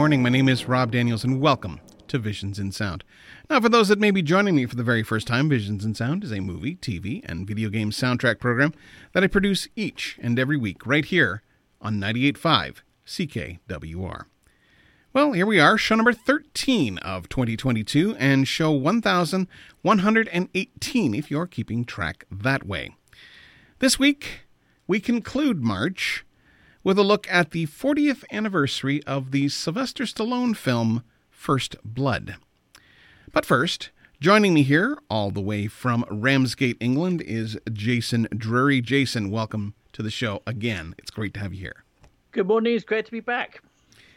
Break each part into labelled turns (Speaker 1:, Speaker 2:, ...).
Speaker 1: Morning. My name is Rob Daniels, and welcome to Visions in Sound. Now, for those that may be joining me for the very first time, Visions in Sound is a movie, TV, and video game soundtrack program that I produce each and every week right here on 98.5 CKWR. Well, here we are, show number 13 of 2022, and show 1118 if you're keeping track that way. This week, we conclude March with a look at the 40th anniversary of the Sylvester Stallone film First Blood. But first, joining me here, all the way from Ramsgate, England, is Jason Drury. Jason, welcome to the show again. It's great to have you here.
Speaker 2: Good morning. It's great to be back.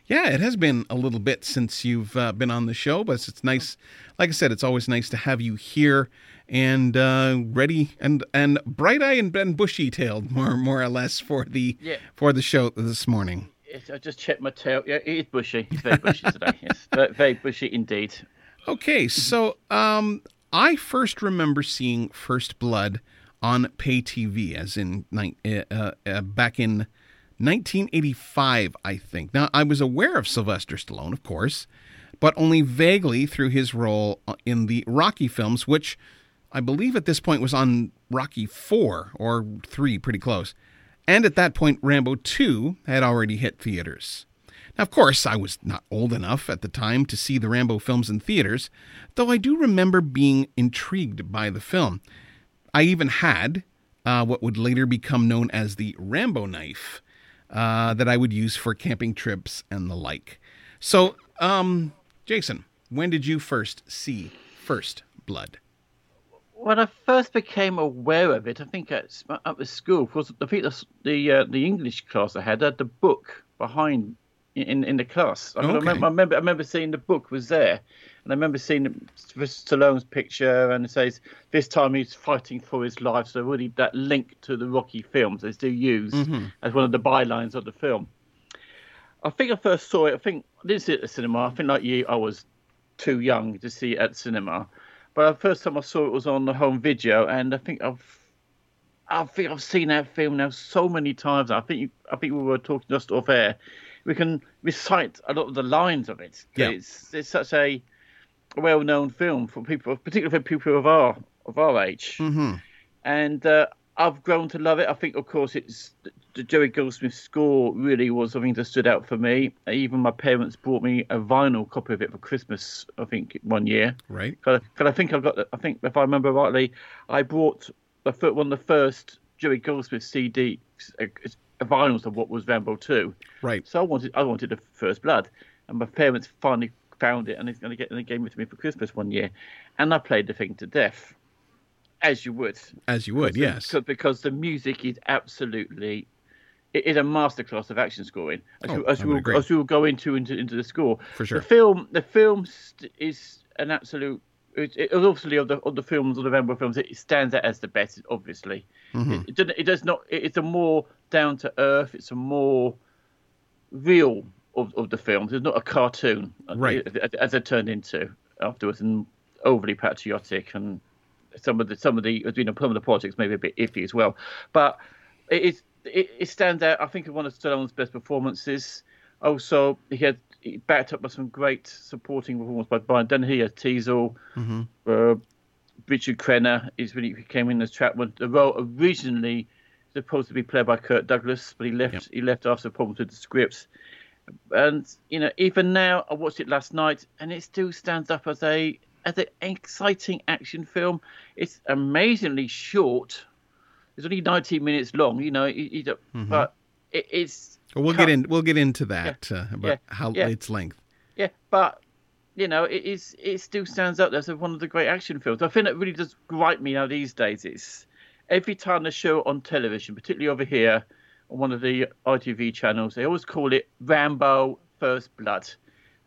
Speaker 1: Yeah, it has been a little bit since you've uh, been on the show, but it's nice. Like I said, it's always nice to have you here and uh, ready and and bright eyed and, and bushy tailed, more more or less for the
Speaker 2: Yeah.
Speaker 1: for the show this morning.
Speaker 2: Yes, I just checked my tail. Yeah, it is bushy. It's very bushy today. Yes, very, very bushy indeed.
Speaker 1: Okay, so um, I first remember seeing First Blood on pay TV, as in uh, uh, uh, back in 1985, I think. Now, I was aware of Sylvester Stallone, of course, but only vaguely through his role uh, in the Rocky films, which I believe at this point was on Rocky 4 or 3, pretty close. And at that point, Rambo 2 had already hit theaters. Now, of course, I was not old enough at the time to see the Rambo films in theaters, though I do remember being intrigued by the film. I even had uh, what would later become known as the Rambo knife uh, that I would use for camping trips and the like. So, um, Jason, when did you first see First Blood?
Speaker 2: When I first became aware of it, I think at, at the school, because I think the the, uh, the English class I had had the book behind in in the class. I,
Speaker 1: Okay.
Speaker 2: remember, I remember I remember seeing the book was there, and I remember seeing Stallone's picture, and it says this time he's fighting for his life. So really, that link to the Rocky films they do use as one of the bylines of the film. I think I first saw it. I think I didn't see it at the cinema. I think like you, I was too young to see it at cinema. But the first time I saw it was on the home video, and I think I've, I think I've seen that film now so many times. I think I think we were talking just off air. We can recite a lot of the lines of it.
Speaker 1: Yeah.
Speaker 2: It's it's such a well-known film for people, particularly for people of our of our age
Speaker 1: Mm-hmm.
Speaker 2: and uh, I've grown to love it. I think, of course, it's the Jerry Goldsmith score really was something that stood out for me. Even my parents bought me a vinyl copy of it for Christmas. I think one year.
Speaker 1: Right?
Speaker 2: Because I think I got. I think if I remember rightly, I bought the one of the first Jerry Goldsmith CD uh, vinyls of what was Rambo Two.
Speaker 1: Right.
Speaker 2: So I wanted. I wanted the First Blood, and my parents finally found it, and it's going to get and they gave it to me for Christmas one year, and I played the thing to death, as you would.
Speaker 1: As you would, yes.
Speaker 2: Because, because the music is absolutely it is a masterclass of action scoring. As,
Speaker 1: Oh,
Speaker 2: we, as, we'll, as we'll go into, into into the score.
Speaker 1: For sure.
Speaker 2: The film, the film st- is an absolute. It, it, obviously, of the of the films, of the Rambo films, it stands out as the best. Obviously,
Speaker 1: Mm-hmm.
Speaker 2: it, it, doesn't- it does not. It's a more down to earth. It's a more real of, of the films. It's not a cartoon,
Speaker 1: Right.
Speaker 2: As, as it turned into afterwards, and overly patriotic, and some of the some of the you know the politics maybe a bit iffy as well. But it is it, it stands out. I think one of Stallone's best performances. Also, he had he backed up by some great supporting performance by Brian Dennehy as Teasle. Uh, Richard Crenna is when he came in as Chapman. The role originally supposed to be played by Kirk Douglas, but he left.
Speaker 1: Yep.
Speaker 2: He left after problems with the scripts. And you know, even now, I watched it last night, and it still stands up as a as an exciting action film. It's amazingly short. It's only 19 minutes long. You know, it, it, but it, it's
Speaker 1: Well, we'll
Speaker 2: cut-
Speaker 1: get in. We'll get into that uh, about
Speaker 2: Yeah.
Speaker 1: how
Speaker 2: Yeah.
Speaker 1: its length.
Speaker 2: yeah, but you know, it is it still stands up there as one of the great action films. I think it really does gripe me now these days. It's every time they show it on television, particularly over here on one of the ITV channels, they always call it Rambo First Blood,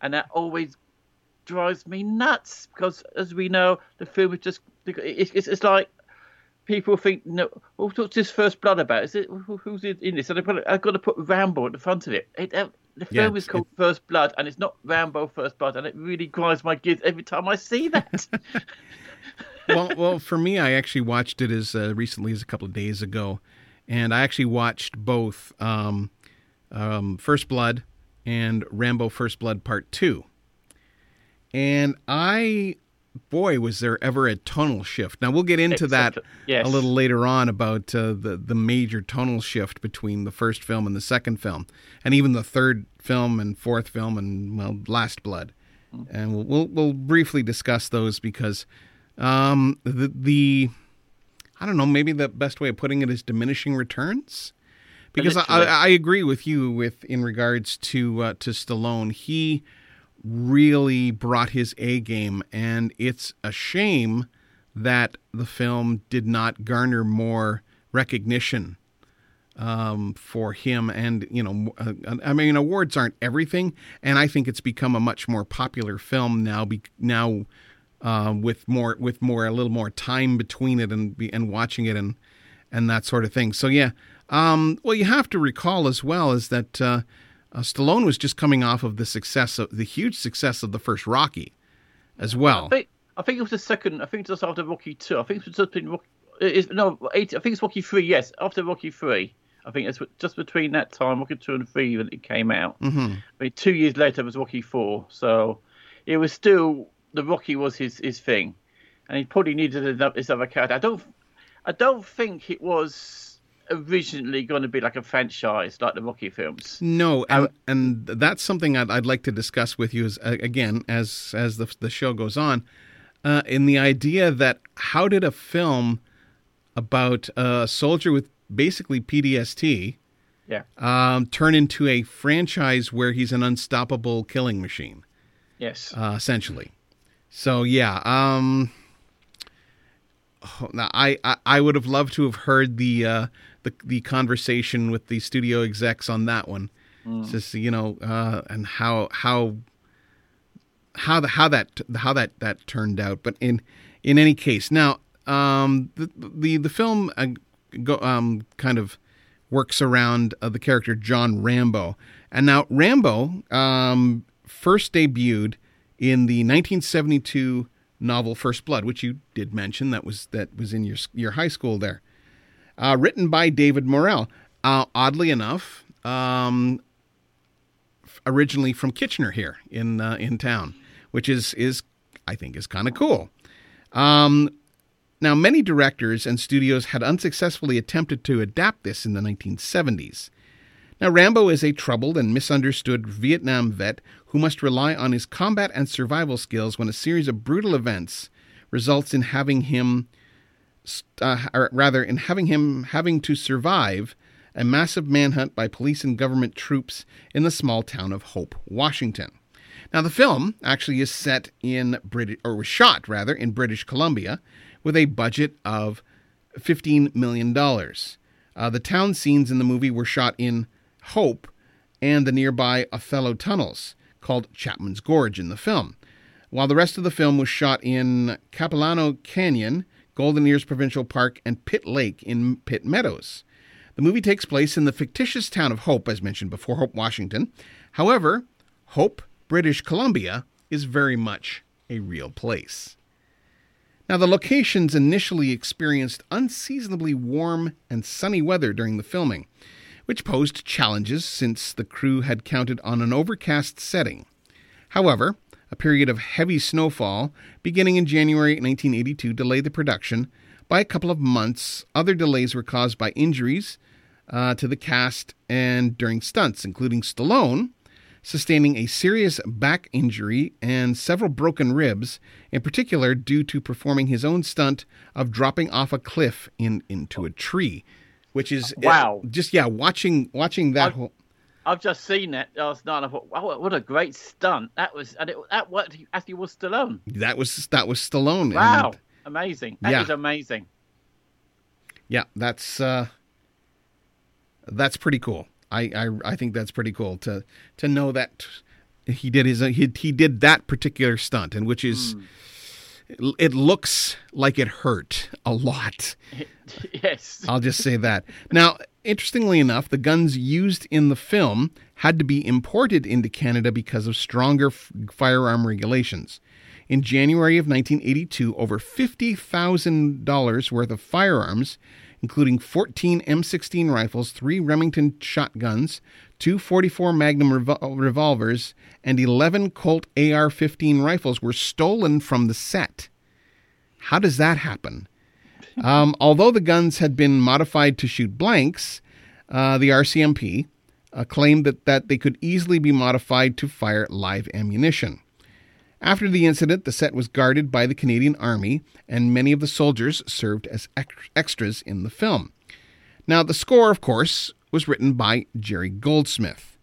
Speaker 2: and that always drives me nuts because, as we know, the film is just it's, it's, it's like people think, no, well, what's this First Blood about? Is it who's in this? And I've got to, I've got to put Rambo at the front of it. it uh, the
Speaker 1: Yeah,
Speaker 2: film is
Speaker 1: it's-
Speaker 2: called First Blood, and it's not Rambo First Blood, and it really grinds my gears every time I see that.
Speaker 1: well, well, for me, I actually watched it as uh, recently as a couple of days ago, and I actually watched both um, um, First Blood and Rambo: First Blood Part Two, and I, boy, was there ever a tonal shift. Now we'll get into that
Speaker 2: Yes.
Speaker 1: a little later on about uh, the the major tonal shift between the first film and the second film, and even the third film and fourth film and well, Last Blood, and we'll we'll, we'll briefly discuss those because um, the the I don't know maybe the best way of putting it is diminishing returns. Because I, I agree with you with in regards to uh, to Stallone, he really brought his A game, and it's a shame that the film did not garner more recognition um, for him. And you know, uh, I mean, awards aren't everything, and I think it's become a much more popular film now. Be, now uh, with more with more a little more time between it and be, and watching it and and that sort of thing. So yeah. Um, well, you have to recall as well is that uh, uh, Stallone was just coming off of the success of the huge success of the first Rocky, as well.
Speaker 2: I think, I think it was the second. I think it was after Rocky Two. I think it was just been Rocky. It's, no, eight, I think it's Rocky Three. Yes, after Rocky Three. I think it's just between that time, Rocky Two and Three, when it came out. Mm-hmm. I mean, two years later it was Rocky Four. So it was still the Rocky was his his thing, and he probably needed another- his other character. I don't, I don't think it was originally going to be like a franchise like the Rocky films.
Speaker 1: No, and, and that's something I'd, I'd like to discuss with you as, uh, again as as the the show goes on, uh, in the idea that how did a film about a soldier with basically PTSD
Speaker 2: Yeah.
Speaker 1: um, turn into a franchise where he's an unstoppable killing machine,
Speaker 2: Yes.
Speaker 1: uh, essentially? So yeah, um, oh, now I, I I would have loved to have heard the uh, the the conversation with the studio execs on that one, just you know, uh, and how how how the how that how that that turned out. But in in any case, now um, the the the film uh, go, um, kind of works around uh, the character John Rambo, and now Rambo um, first debuted in the 1972 novel First Blood, which you did mention that was that was in your your high school there, uh, written by David Morrell. Uh, oddly enough, um, originally from Kitchener here in uh, in town, which is is I think is kind of cool. Um, now, many directors and studios had unsuccessfully attempted to adapt this in the 1970s. Now, Rambo is a troubled and misunderstood Vietnam vet who must rely on his combat and survival skills when a series of brutal events results in having him, uh, or rather, in having him having to survive a massive manhunt by police and government troops in the small town of Hope, Washington. Now, the film actually is set in British, or was shot rather, in British Columbia, with a budget of $15 million. Uh, the town scenes in the movie were shot in Hope and the nearby Othello tunnels, called Chapman's Gorge in the film, while the rest of the film was shot in Capilano Canyon, Golden Ears Provincial Park, and Pitt Lake in Pitt Meadows. The movie takes place in the fictitious town of Hope, as mentioned before, Hope, Washington. However, Hope, British Columbia, is very much a real place. Now, the locations initially experienced unseasonably warm and sunny weather during the filming, which posed challenges since the crew had counted on an overcast setting. However, a period of heavy snowfall beginning in January 1982 delayed the production by a couple of months. Other delays were caused by injuries uh, to the cast and during stunts, including Stallone sustaining a serious back injury and several broken ribs, in particular due to performing his own stunt of dropping off a cliff in into a tree, which is
Speaker 2: uh, wow.
Speaker 1: Just yeah, watching watching that whole.
Speaker 2: I've just seen that last night. I thought, wow, what a great stunt that was, and it, that worked actually was Stallone.
Speaker 1: That was that was Stallone.
Speaker 2: Wow,
Speaker 1: and,
Speaker 2: amazing! That yeah. is amazing.
Speaker 1: Yeah, that's uh, that's pretty cool. I, I, I think that's pretty cool to to know that he did his he, he did that particular stunt and which is mm. it, it, looks like it hurt a lot.
Speaker 2: yes.
Speaker 1: I'll just say that. Now, interestingly enough, the guns used in the film had to be imported into Canada because of stronger f- firearm regulations. In January of 1982, over $50,000 worth of firearms including 14 M16 rifles, three Remington shotguns, two 44 Magnum revol- revolvers, and 11 Colt AR 15 rifles were stolen from the set. How does that happen? Um, although the guns had been modified to shoot blanks, uh, the RCMP uh, claimed that, that they could easily be modified to fire live ammunition. After the incident, the set was guarded by the Canadian Army, and many of the soldiers served as extras in the film. Now, the score, of course, was written by Jerry Goldsmith.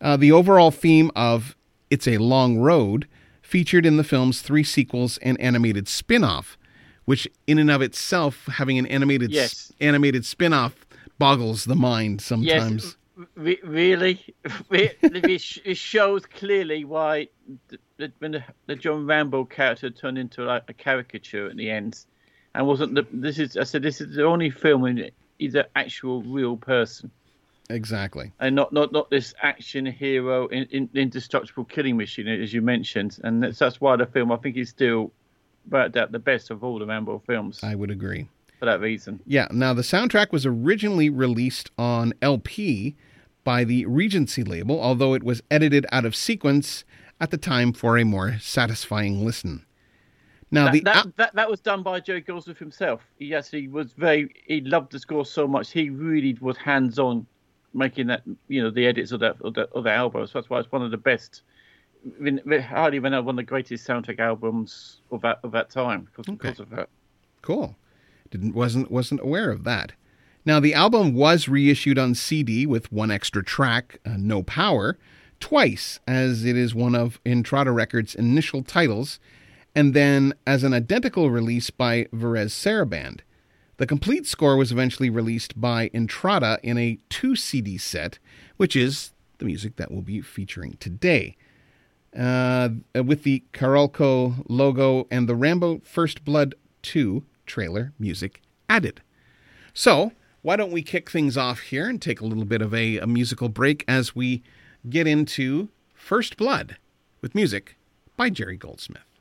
Speaker 1: Uh, the overall theme of It's a Long Road featured in the film's three sequels and animated spin off, which, in and of itself, having an animated,
Speaker 2: yes.
Speaker 1: animated spin off boggles the mind sometimes.
Speaker 2: Yes. Re- really, it shows clearly why the, the, the, John Rambo character turned into like a caricature at the end, and wasn't the this is I said this is the only film when he's an actual real person.
Speaker 1: Exactly,
Speaker 2: and not not not this action hero in, in, indestructible killing machine as you mentioned, and that's, that's why the film I think is still about the best of all the Rambo films.
Speaker 1: I would agree
Speaker 2: for that reason.
Speaker 1: Yeah. Now, the soundtrack was originally released on LP by the Regency label, although it was edited out of sequence at the time for a more satisfying listen.
Speaker 2: Now, that, the that, that, that was done by Joe Goldsmith himself. He actually was very he loved the score so much he really was hands on making that you know the edits of that of the, of the album. So that's why it's one of the best. Hardly even one of the greatest soundtrack albums of that of that time because, okay. because of that.
Speaker 1: Cool. Didn't wasn't wasn't aware of that. Now the album was reissued on CD with one extra track, uh, No Power, twice as it is one of Intrada Records' initial titles, and then as an identical release by Varèse Sarabande. The complete score was eventually released by Intrada in a two CD set, which is the music that we'll be featuring today. Uh, with the Carolco logo and the Rambo First Blood 2 trailer music added. So, why don't we kick things off here and take a little bit of a, a musical break as we get into First Blood with music by Jerry Goldsmith.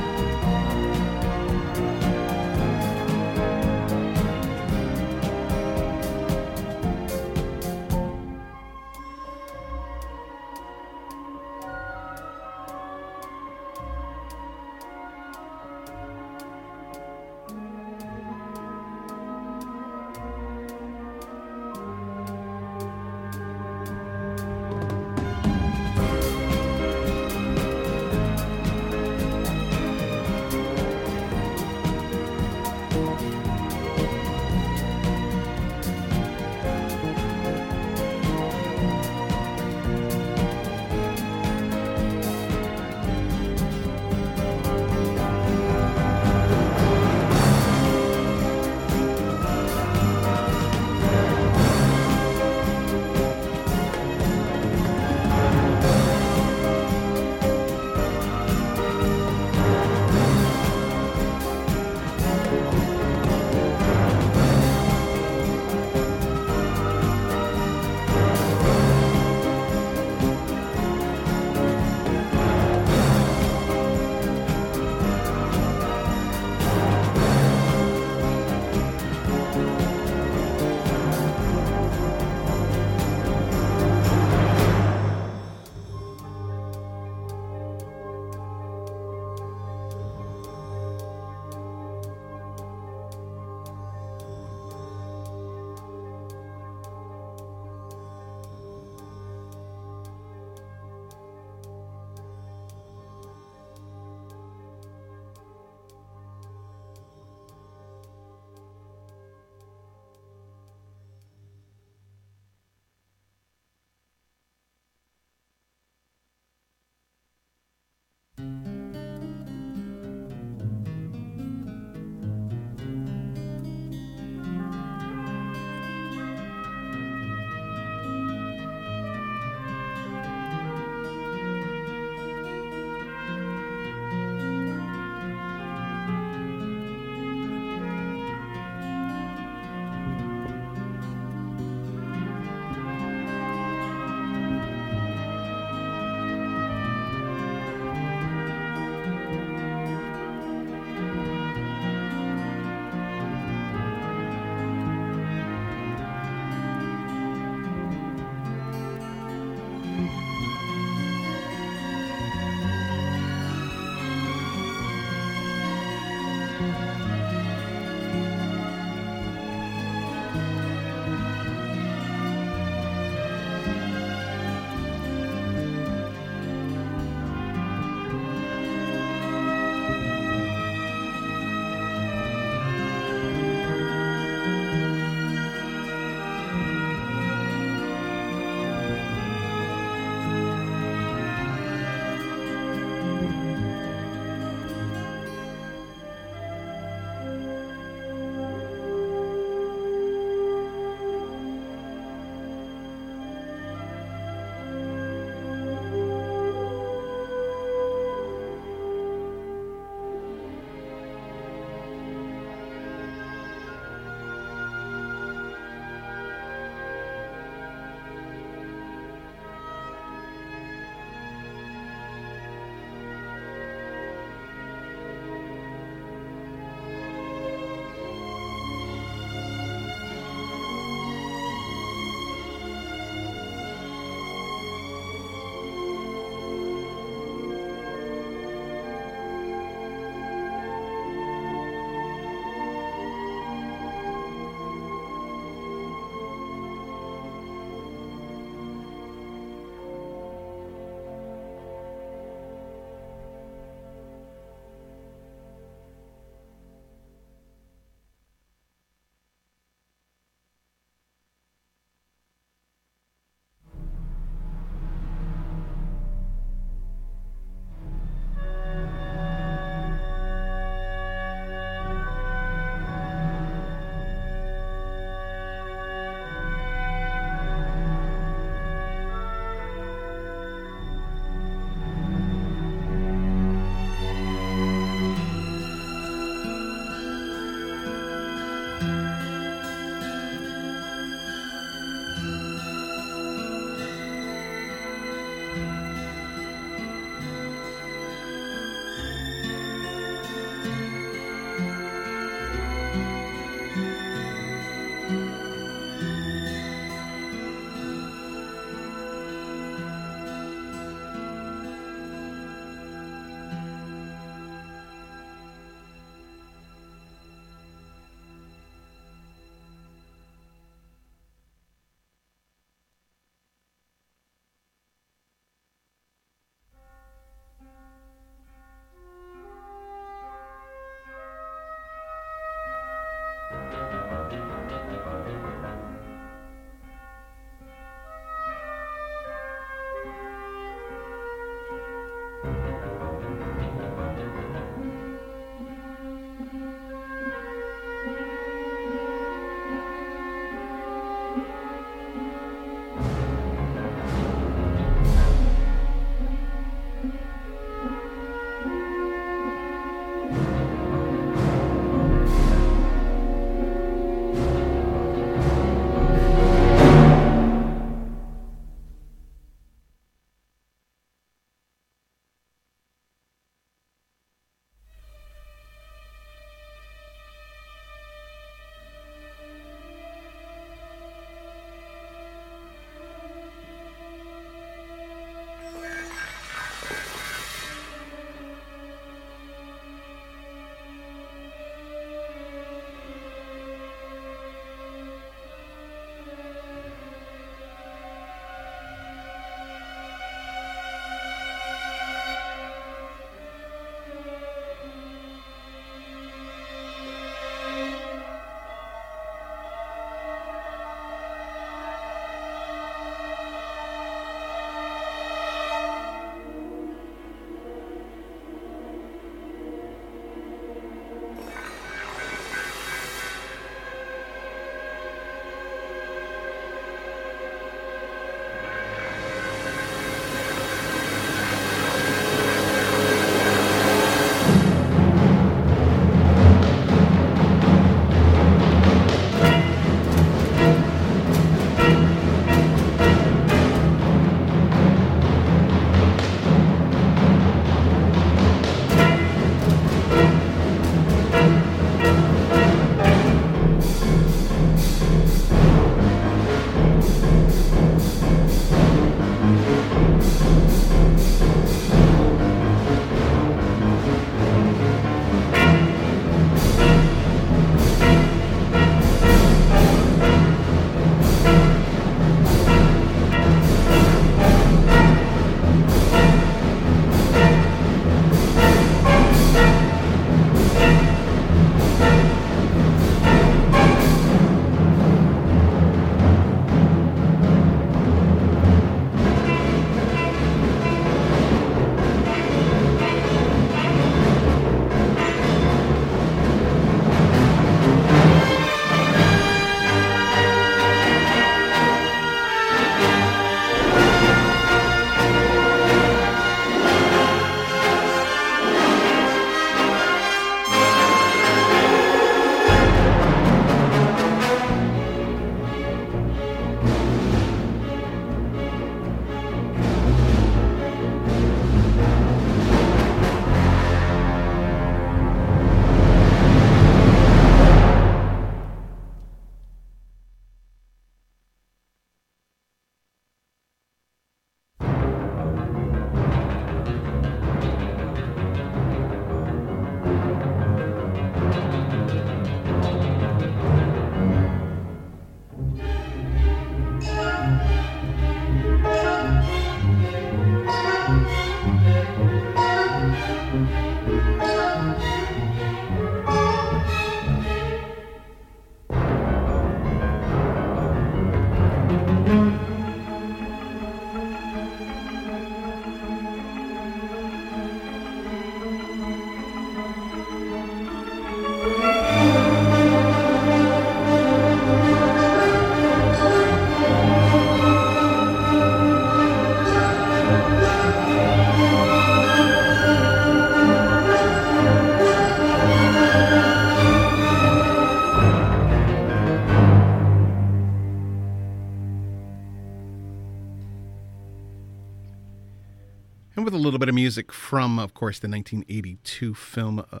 Speaker 1: Little bit of music from, of course, the 1982 film uh,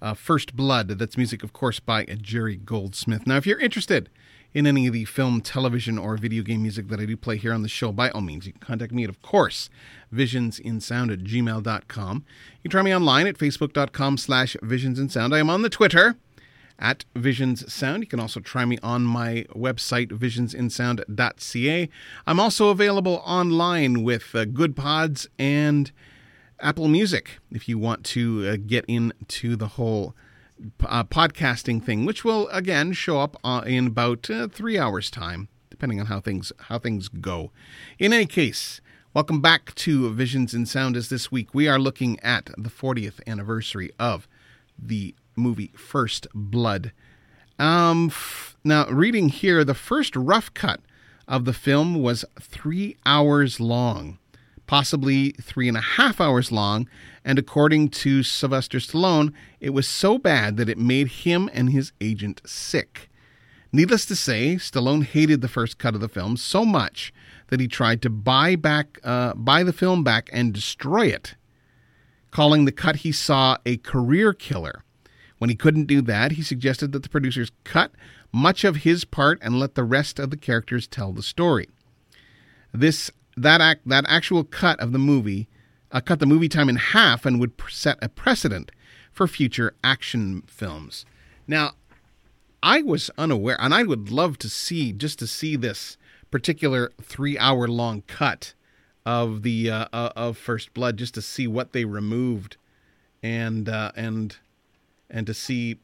Speaker 1: uh, First Blood. That's music, of course, by Jerry Goldsmith. Now, if you're interested in any of the film, television, or video game music that I do play here on the show, by all means, you can contact me at, of course, visionsinsound at gmail.com. You can try me online at facebook.com slash visionsinsound. I am on the Twitter at Visions Sound. You can also try me on my website, visionsinsound.ca. I'm also available online with uh, Goodpods and Apple Music if you want to uh, get into the whole uh, podcasting thing, which will again show up uh, in about uh, three hours' time, depending on how things how things go. In any case. Welcome back to Visions in Sound. As this week we are looking at the 40th anniversary of the movie First Blood. Um, f- now, reading here, the first rough cut of the film was three hours long, possibly three and a half hours long, and according to Sylvester Stallone, it was so bad that it made him and his agent sick. Needless to say, Stallone hated the first cut of the film so much that he tried to buy back, uh, buy the film back and destroy it, calling the cut he saw a career killer. When he couldn't do that, he suggested that the producers cut much of his part and let the rest of the characters tell the story. This that act that actual cut of the movie uh, cut the movie time in half and would set a precedent for future action films. Now, I was unaware, and I would love to see just to see this particular three-hour long cut of the uh, uh, of First Blood, just to see what they removed, and uh, and and to see.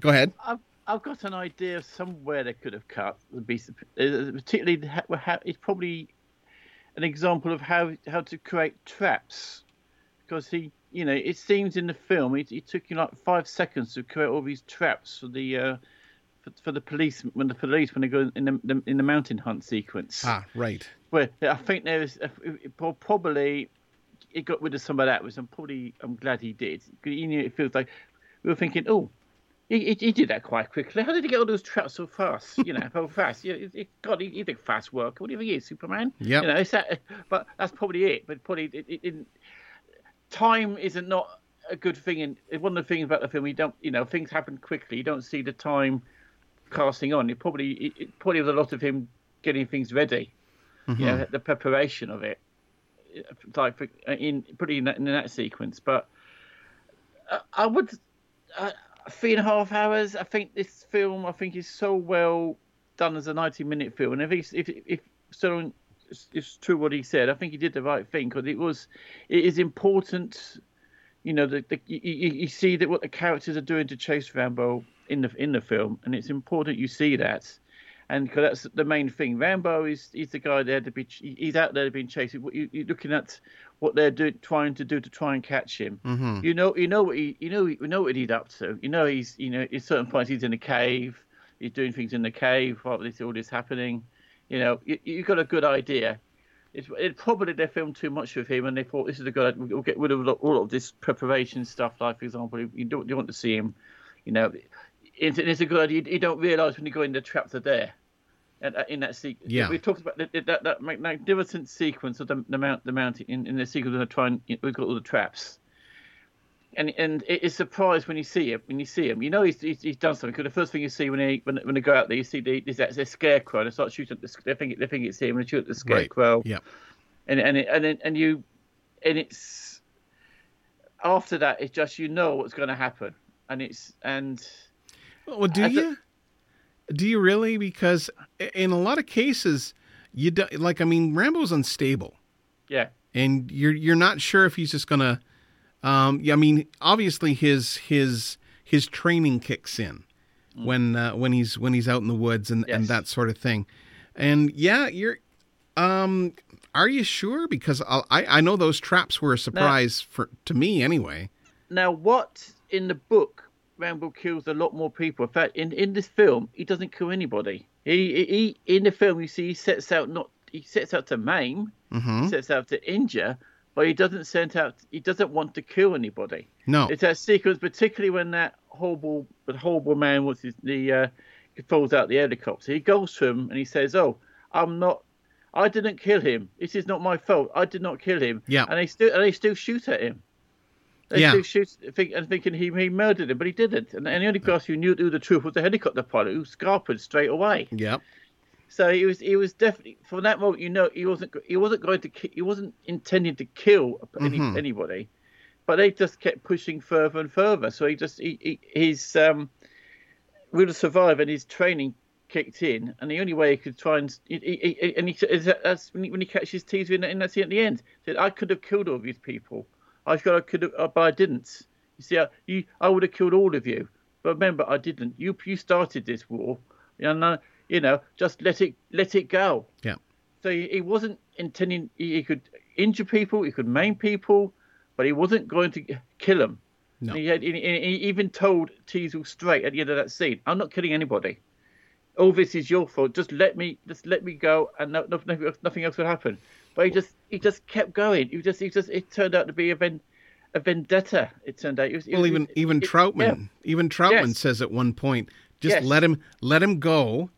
Speaker 1: Go ahead.
Speaker 2: I've, I've got an idea of somewhere they could have cut the beast, uh, particularly how, it's probably an example of how how to create traps, because he, you know, it seems in the film it, it took you like five seconds to create all these traps for the. Uh, for, for the police when the police when they go in the, the in the mountain hunt sequence.
Speaker 1: Ah, right.
Speaker 2: Where I think there is probably he got rid of some of that, which I'm probably I'm glad he did. You know, it feels like we were thinking, oh, he, he, did that quite quickly. How did he get all those traps so fast? You know, so fast. Yeah, God, he, he did fast work. What do you think he is, Superman?
Speaker 1: Yeah.
Speaker 2: You know, it's that, but that's probably it. But probably it, it, it, time isn't not a good thing. And one of the things about the film, you don't, you know, things happen quickly. You don't see the time casting on. It probably, it, probably was a lot of him getting things ready. Mm-hmm. You know, the preparation of it like in putting in that, in that sequence. But uh, I would uh, three and a half hours. I think this film I think is so well done as a ninety minute film, and if he's, if if Stallone it's true what he said, I think he did the right thing because it was it is important. You know, the, the you, you see that what the characters are doing to chase Rambo in the in the film, and it's important you see that and because that's the main thing. Rambo is he's the guy there to be he's out there being chased. You, are looking at what they're doing, trying to do to try and catch him.
Speaker 1: Mm-hmm.
Speaker 2: You know, you know what he, you know, you know what he's up to. You know, he's, you know, at certain points he's in a cave. He's doing things in the cave while this all this happening. You know, you, you've got a good idea. It's it probably they filmed too much of him, and they thought this is a good. We'll get rid of all of this preparation stuff. Like, for example, you don't you want to see him. You know, it's, it's a good idea. You don't realise when you go in the traps are there in that sequence.
Speaker 1: Yeah,
Speaker 2: we talked about that, that, that magnificent sequence of the, the mount, the mountain in, in the sequence of trying. We've got all the traps, and and it's surprised when you see him. When you see him, you know he's he's, he's done something. Because the first thing you see when he when, when they go out there, you see the, there's that scarecrow. And they start shooting. At The, they think they think it's him, and they shoot at the scarecrow.
Speaker 1: Right. Yeah,
Speaker 2: and and it, and it, and you and it's after that it's just you know what's going to happen, and it's and.
Speaker 1: Well, do you? Do you really? Because in a lot of cases, you do, like. I mean, Rambo's unstable.
Speaker 2: Yeah.
Speaker 1: And you're you're not sure if he's just gonna. Um, yeah, I mean, obviously his his his training kicks in mm. when uh, when he's when he's out in the woods and, yes. and that sort of thing. And yeah, you're. Um, are you sure? Because i I I know those traps were a surprise now, for to me anyway.
Speaker 2: Now, what in the book Rambo kills a lot more people. In fact, in, in this film, he doesn't kill anybody. He, he in the film, you see, he sets out not he sets out to maim,
Speaker 1: mm-hmm.
Speaker 2: he sets out to injure, but he doesn't send out. He doesn't want to kill anybody.
Speaker 1: No,
Speaker 2: it's that sequence, particularly when that horrible, the horrible man was the uh, falls out the helicopter. He goes to him and he says, "Oh, I'm not." I didn't kill him. This is not my fault. I did not kill him.
Speaker 1: Yeah.
Speaker 2: And they still and they still shoot at him. They
Speaker 1: Yeah.
Speaker 2: shoot think, and thinking he, he murdered him, but he didn't. And, and the only person who knew, knew the truth was the helicopter pilot who scarpered straight away.
Speaker 1: Yep.
Speaker 2: So he was he was definitely from that moment you know he wasn't he wasn't going to he wasn't intending to kill any,
Speaker 1: Mhm.
Speaker 2: anybody, but they just kept pushing further and further. So he just he, he his um will to survive and his training kicked in, and the only way he could try and he, he, he- and he is that- that's when he, when he catches teeth in and that's it at the end. He said I could have killed all these people. I thought I could uh, but I didn't. You see, I, you I would have killed all of you, but remember I didn't. You you started this war, and uh, you know just let it let it go.
Speaker 1: Yeah.
Speaker 2: So he, he wasn't intending. He, he could injure people, he could maim people, but he wasn't going to kill them.
Speaker 1: No.
Speaker 2: He, had, he, he even told Teasle straight at the end of that scene, "I'm not killing anybody. All this is your fault. Just let me, just let me go, and no, no, nothing, nothing else will happen." But he just, he just kept going. He just, he just, it turned out to be a, ven, a vendetta. It turned out. It was, it
Speaker 1: Well,
Speaker 2: was-
Speaker 1: even
Speaker 2: it-
Speaker 1: even
Speaker 2: it-
Speaker 1: Troutman, even Troutman
Speaker 2: Yes.
Speaker 1: says at one point, just
Speaker 2: Yes.
Speaker 1: let him let him go,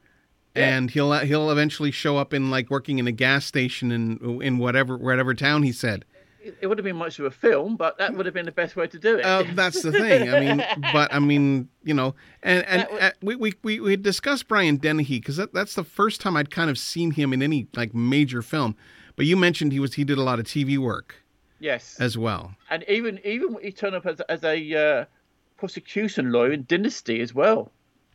Speaker 2: Yeah.
Speaker 1: and he'll he'll eventually show up in like working in a gas station in in whatever whatever town he said.
Speaker 2: It, it would have been much of a film, but that would have been the best way to do it.
Speaker 1: Uh, that's the thing. I mean, but I mean, you know, and and
Speaker 2: was-
Speaker 1: uh, we we we we discussed Brian Dennehy because that, that's the first time I'd kind of seen him in any like major film. But you mentioned he was he did a lot of TV work
Speaker 2: yes.
Speaker 1: as well.
Speaker 2: and even even he turned up as, as a uh, prosecution lawyer in Dynasty as well.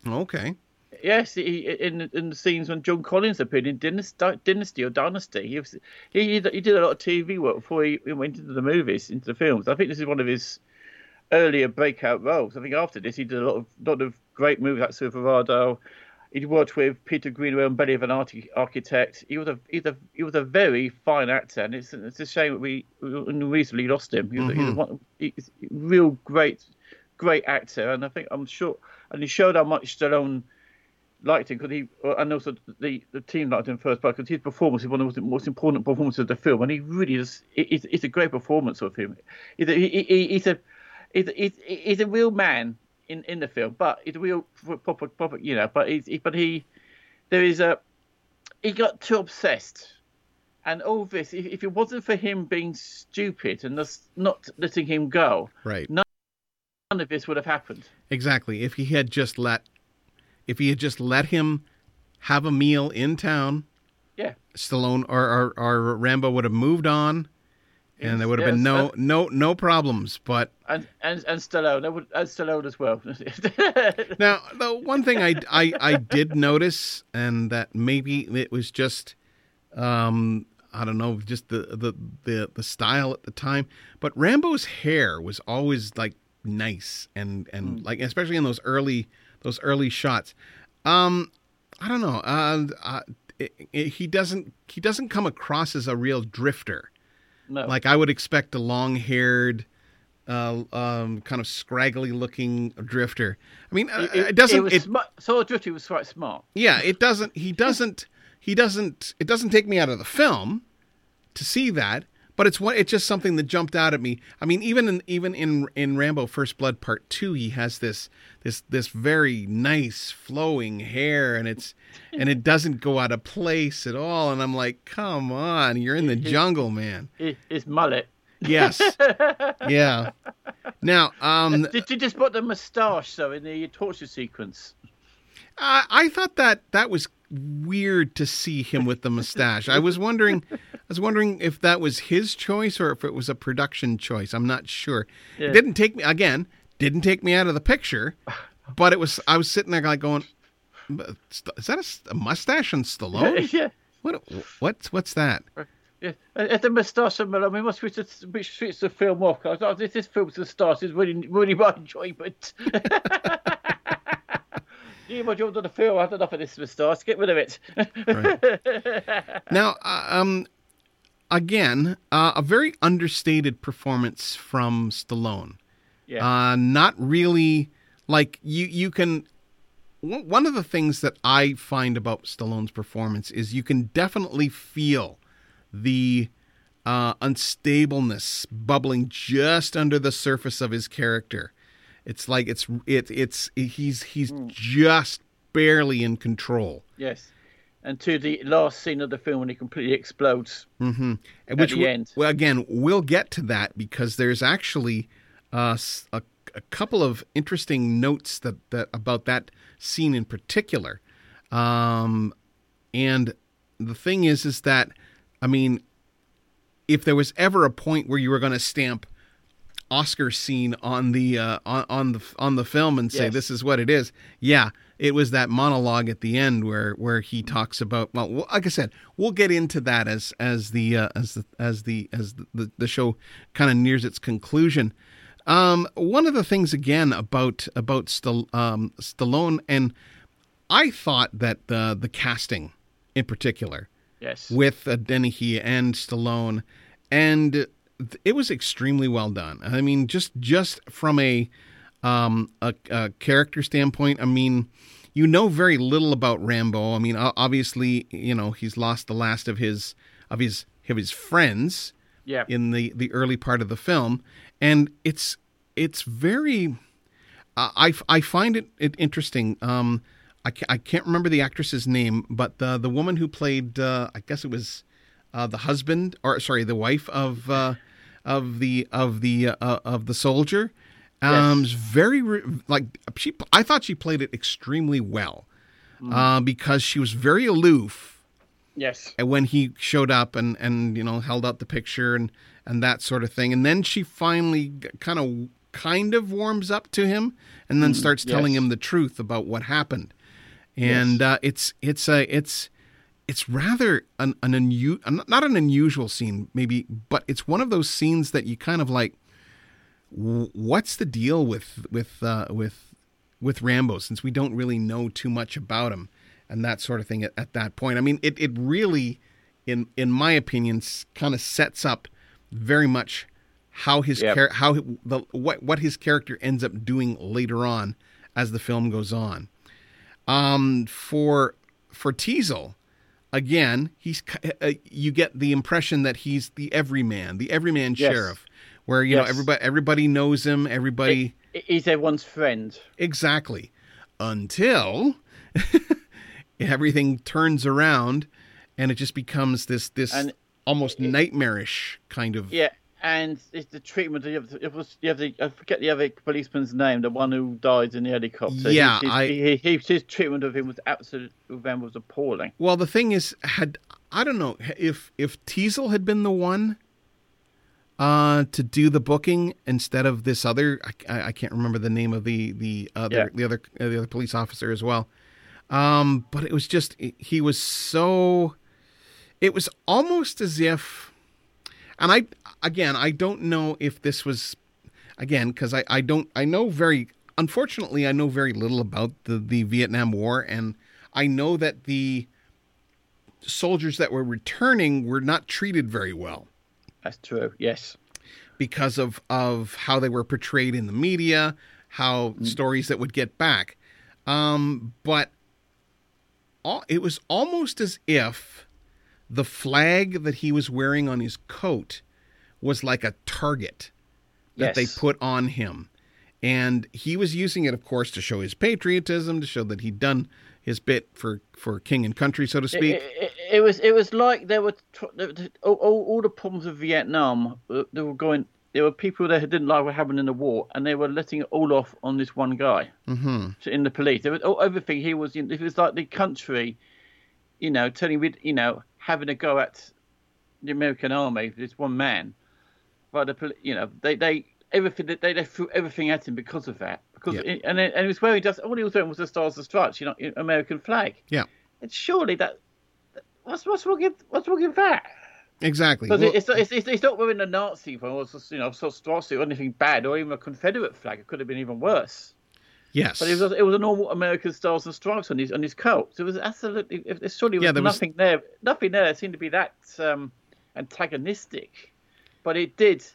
Speaker 1: Okay.
Speaker 2: Yes, he, in in the scenes when Joan Collins appeared in Dynasty, Dynasty or Dynasty, he, was, he he did a lot of TV work before he went into the movies, into the films. I think this is one of his earlier breakout roles. I think after this he did a lot of lot of great movies like Silverado. He worked with Peter Greenaway and Belly of an Archi- Architect. He was a he's a he was a very fine actor, and it's it's a shame that we, recently lost him. He was, he was mm-hmm. one, he's a real great great actor, and I think I'm sure, and he showed how much Stallone liked him because he, and also the the team liked him first, because his performance is one of the most, important performances of the film, and he really is. It's, it's a great performance of him. He's a, he, he, he's a he's, he's, he's a real man in, in the film, but it will proper proper you know. But he, but he there is a he got too obsessed. And all this, if, if it wasn't for him being stupid and just not letting him go,
Speaker 1: Right.
Speaker 2: none of this would have happened.
Speaker 1: Exactly. If he had just let, if he had just let him have a meal in town,
Speaker 2: Yeah.
Speaker 1: Stallone or or, or Rambo would have moved on, and there would have been no
Speaker 2: uh,
Speaker 1: no no problems. But
Speaker 2: and and and Stallone, would, and Stallone as well.
Speaker 1: now the one thing I I I did notice, and that maybe it was just, um, I don't know, just the the the the style at the time. But Rambo's hair was always like nice and and like especially in those early those early shots. Um, I don't know. Uh, uh it, it, he doesn't he doesn't come across as a real drifter.
Speaker 2: No,
Speaker 1: Like I would expect a long-haired, uh, um, kind of scraggly-looking drifter. I mean, uh, it, doesn't.
Speaker 2: It was
Speaker 1: It,
Speaker 2: smart. Saw Drifty was quite smart.
Speaker 1: yeah, it doesn't. He doesn't. He doesn't. It doesn't take me out of the film to see that. But it's what it's just something that jumped out at me. I mean, even in even in in Rambo First Blood Part Two, he has this this this very nice flowing hair, and it's and it doesn't go out of place at all. And I'm like, come on, you're in the jungle, man.
Speaker 2: His, his mullet.
Speaker 1: Yes. yeah. Now, um,
Speaker 2: Did you just put the moustache though in the torture sequence?
Speaker 1: I, I thought that that was weird to see him with the mustache. I was wondering, I was wondering if that was his choice or if it was a production choice. I'm not sure. It didn't take me again. Didn't take me out of the picture, but it was. I was sitting there like going, "Is that a mustache on Stallone?
Speaker 2: yeah.
Speaker 1: What? What's what's that?"
Speaker 2: Yeah, and the moustache and I mean, must switch the, which switch the film off. I thought oh, this, this film's the start is really, really my enjoyment. You my job on the film. I had enough of this moustache. Get rid of it.
Speaker 1: Now, uh, um, again, uh, a very understated performance from Stallone.
Speaker 2: yeah.
Speaker 1: Uh, not really like you. You can. one one of the things that I find about Stallone's performance is you can definitely feel the uh, unstableness bubbling just under the surface of his character. It's like it's it, it's he's he's just barely in control.
Speaker 2: Yes, and to the last scene of the film when he completely explodes.
Speaker 1: Mm-hmm.
Speaker 2: At
Speaker 1: Which
Speaker 2: the
Speaker 1: we-
Speaker 2: end.
Speaker 1: well, again, we'll get to that because there's actually uh, a, a couple of interesting notes that, that about that scene in particular. Um, and the thing is, is that I mean, if there was ever a point where you were going to stamp Oscar scene on the uh, on, on the on the film and say
Speaker 2: Yes.
Speaker 1: this is what it is. Yeah, it was that monologue at the end where where he talks about. Well, like I said, we'll get into that as as the uh, as the as the as the, the, show kind of nears its conclusion. Um, one of the things again about about um, Stallone and I thought that the the casting in particular
Speaker 2: Yes.
Speaker 1: with uh, Dennehy and Stallone, and it was extremely well done. I mean, just just from a um, a, a character standpoint, I mean, you know very little about Rambo. I mean, obviously, you know he's lost the last of his of his of his friends
Speaker 2: yeah.
Speaker 1: in the the early part of the film, and it's it's very. Uh, I I find it, it interesting. Um, I can't, I can't remember the actress's name, but the the woman who played uh, I guess it was uh, the husband or sorry the wife of uh, of the of the uh, of the soldier. Um,
Speaker 2: Yes.
Speaker 1: very re- like she. I thought she played it extremely well uh, because she was very aloof
Speaker 2: Yes.
Speaker 1: and when he showed up and and you know held out the picture and and that sort of thing and then she finally kind of kind of warms up to him and then starts telling
Speaker 2: yes.
Speaker 1: him the truth about what happened and uh, it's it's a it's it's rather an an unu- not an unusual scene maybe but it's one of those scenes that you kind of like what's the deal with with uh, with with Rambo since we don't really know too much about him and that sort of thing at, at that point. I mean, it it really, in in my opinion, kind of sets up very much how his
Speaker 2: Yep.
Speaker 1: char- how the what what his character ends up doing later on as the film goes on. Um, for for Teasle, again, he's uh, you get the impression that he's the everyman, the everyman
Speaker 2: Yes.
Speaker 1: sheriff, where you know everybody everybody knows him, everybody
Speaker 2: He- He's everyone's friend.
Speaker 1: exactly until everything turns around and it just becomes this this
Speaker 2: And
Speaker 1: almost nightmarish kind of
Speaker 2: Yeah, and it's the treatment of the other, it was the I forget the other policeman's name, the one who died in the helicopter.
Speaker 1: Yeah,
Speaker 2: his,
Speaker 1: I-
Speaker 2: he, his treatment of him was absolute. Then was appalling.
Speaker 1: well the thing is had i don't know if if teasle had been the one uh to do the booking instead of this other i, I- I can't remember the name of the the other
Speaker 2: Yeah.
Speaker 1: the other uh, the other police officer as well um but it was just he was so it was almost as if and i again i don't know if this was again because I, I don't i know very unfortunately i know very little about the, the vietnam war and i know that the soldiers that were returning were not treated very well
Speaker 2: That's true. Yes.
Speaker 1: because of of how they were portrayed in the media, how stories that would get back. Um, but all, it was almost as if the flag that he was wearing on his coat was like a target that they put on him. And he was using it, of course, to show his patriotism, to show that he'd done his bit for, for king and country, so to speak.
Speaker 2: it, it was it was like there were tr- all, all, the problems of Vietnam. uh, They were going. There were people there who didn't like what happened in the war, and they were letting it all off on this one guy
Speaker 1: hmm
Speaker 2: in the police. There was all, everything he was. It was like the country, you know, telling with you know having a go at the American army. This one man, but the you know they they everything they they threw everything at him because of that. Because
Speaker 1: Yeah.
Speaker 2: and then, and it was wearing just all he was wearing was the stars and stripes, you know, American flag.
Speaker 1: Yeah,
Speaker 2: And surely that what's what's wrong with what's wrong with that?
Speaker 1: exactly.
Speaker 2: Because
Speaker 1: Well-
Speaker 2: it's, it's, it's it's not wearing a Nazi flag or you know sort of swastika or anything bad or even a Confederate flag. It could have been even worse.
Speaker 1: Yes.
Speaker 2: But it was it was a normal American stars and stripes on his on his coat. So it was absolutely it, it surely was
Speaker 1: Yeah, there was-
Speaker 2: nothing there. Nothing there seemed to be that um, antagonistic. But it did.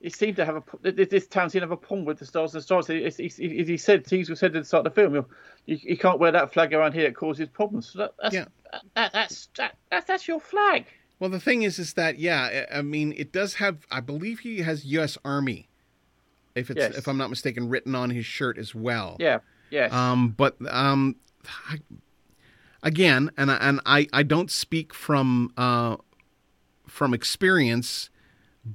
Speaker 2: It seemed to have a this town seemed to have a problem with the stars and stripes. He, he, he said, Teasle said at the start of the film, you, you, can't wear that flag around here; it causes problems. So that, that's
Speaker 1: Yeah.
Speaker 2: that, that's that, that's that's your flag.
Speaker 1: Well, the thing is, is that yeah, I mean, it does have. I believe he has U.S. Army, if it's
Speaker 2: Yes.
Speaker 1: if I'm not mistaken, written on his shirt as well.
Speaker 2: Yeah. Yes.
Speaker 1: Um, but um, I, again, and I- and I I don't speak from uh from experience,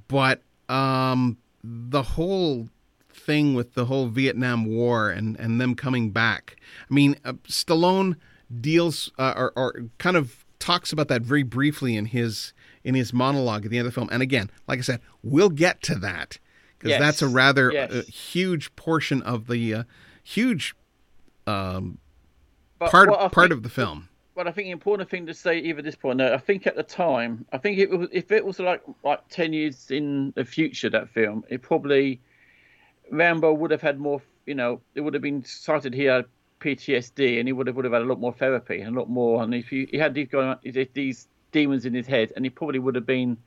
Speaker 1: but um the whole thing with the whole Vietnam War and and them coming back. I mean, uh, Stallone deals uh, or, or kind of talks about that very briefly in his in his monologue at the end of the film. And again, like I said, we'll get to that because
Speaker 2: Yes.
Speaker 1: that's a rather
Speaker 2: Yes.
Speaker 1: uh, huge portion of the uh, huge um, part part
Speaker 2: think-
Speaker 1: of the film.
Speaker 2: But I think the important thing to say, even at this point, no, I think at the time, I think it was, if it was like like ten years in the future, that film, it probably Rambo would have had more. You know, it would have been cited here PTSD, and he would have would have had a lot more therapy and a lot more. And if he, he had these going, these demons in his head, and he probably would have been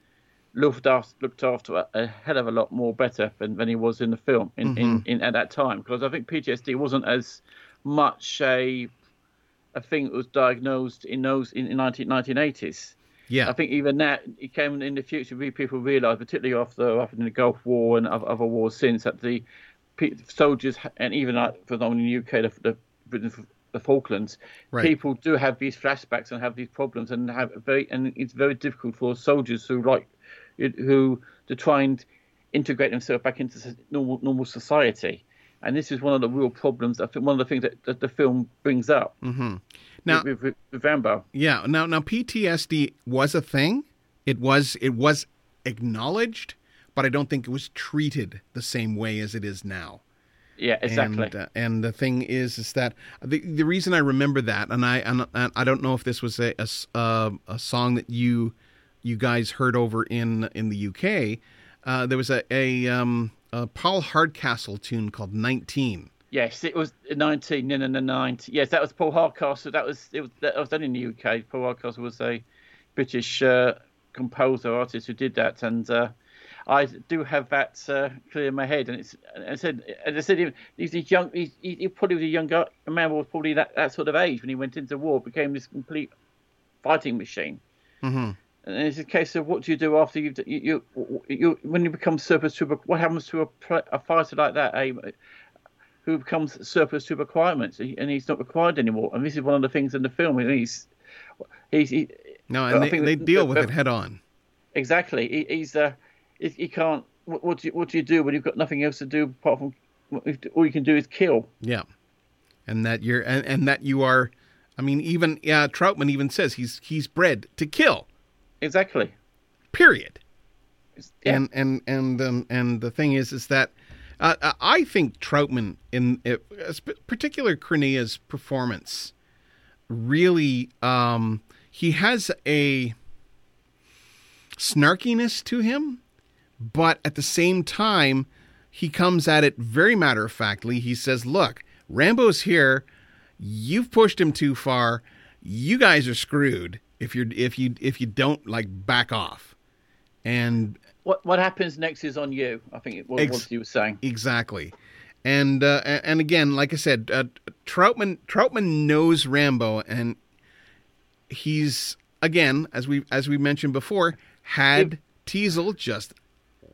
Speaker 2: looked after, looked after a, hell of a lot more better than, than he was in the film in, in, mm-hmm. in at that time. Because I think PTSD wasn't as much a a thing that was diagnosed in those in, in 19, 1980s.
Speaker 1: Yeah,
Speaker 2: I think even that it came in the future. We people realised, particularly after after the Gulf War and other, other wars since, that the soldiers and even like, for example in the UK, the, the, the Falklands,
Speaker 1: Right.
Speaker 2: people do have these flashbacks and have these problems and have very and it's very difficult for soldiers who like who to try and integrate themselves back into normal normal society. And this is one of the real problems. I think one of the things that, that the film brings up
Speaker 1: Mm-hmm. now
Speaker 2: with, with, with Rambo.
Speaker 1: Yeah. Now, now PTSD was a thing. It was it was acknowledged, but I don't think it was treated the same way as it is now.
Speaker 2: Yeah, exactly.
Speaker 1: And, uh, and the thing is, is that the the reason I remember that, and I and, and I don't know if this was a a, uh, a song that you you guys heard over in in the UK. Uh, there was a a, um, a Paul Hardcastle tune called "19."
Speaker 2: Yes, it was 19, no, no, no, 90. Yes, that was Paul Hardcastle. That was it was that was done in the UK. Paul Hardcastle was a British uh, composer artist who did that, and uh, I do have that uh, clear in my head. And it's I said, as I said, he's these young. He, he probably was a young guy. A man was probably that, that sort of age when he went into war, became this complete fighting machine.
Speaker 1: Mm-hmm.
Speaker 2: And it's a case of what do you do after you've you you, you when you become surplus to what happens to a, a fighter like that a, who becomes surplus to requirements and he's not required anymore and this is one of the things in the film and he's he's he,
Speaker 1: No, and they,
Speaker 2: think
Speaker 1: they
Speaker 2: that-
Speaker 1: deal with it head on.
Speaker 2: exactly he, he's uh he, he can't what, what do you what do you do when you've got nothing else to do apart from all you can do is kill
Speaker 1: Yeah, and that you're and, and that you are. I mean, even yeah, Troutman even says he's he's bred to kill.
Speaker 2: Exactly
Speaker 1: Period.
Speaker 2: Yeah.
Speaker 1: And and and um, and the thing is, is that uh, uh, I think Troutman in uh, sp- particular Crenna's performance really um, he has a snarkiness to him, but at the same time he comes at it very matter of factly. He says, "Look, Rambo's here. You've pushed him too far. You guys are screwed if you're if you if you don't like back off." And
Speaker 2: what what happens next is on you i think it was
Speaker 1: Ex-
Speaker 2: what you were saying
Speaker 1: Exactly. And uh, and again, like I said, uh, Troutman Troutman knows Rambo, and he's again, as we as we mentioned before, had Teasle just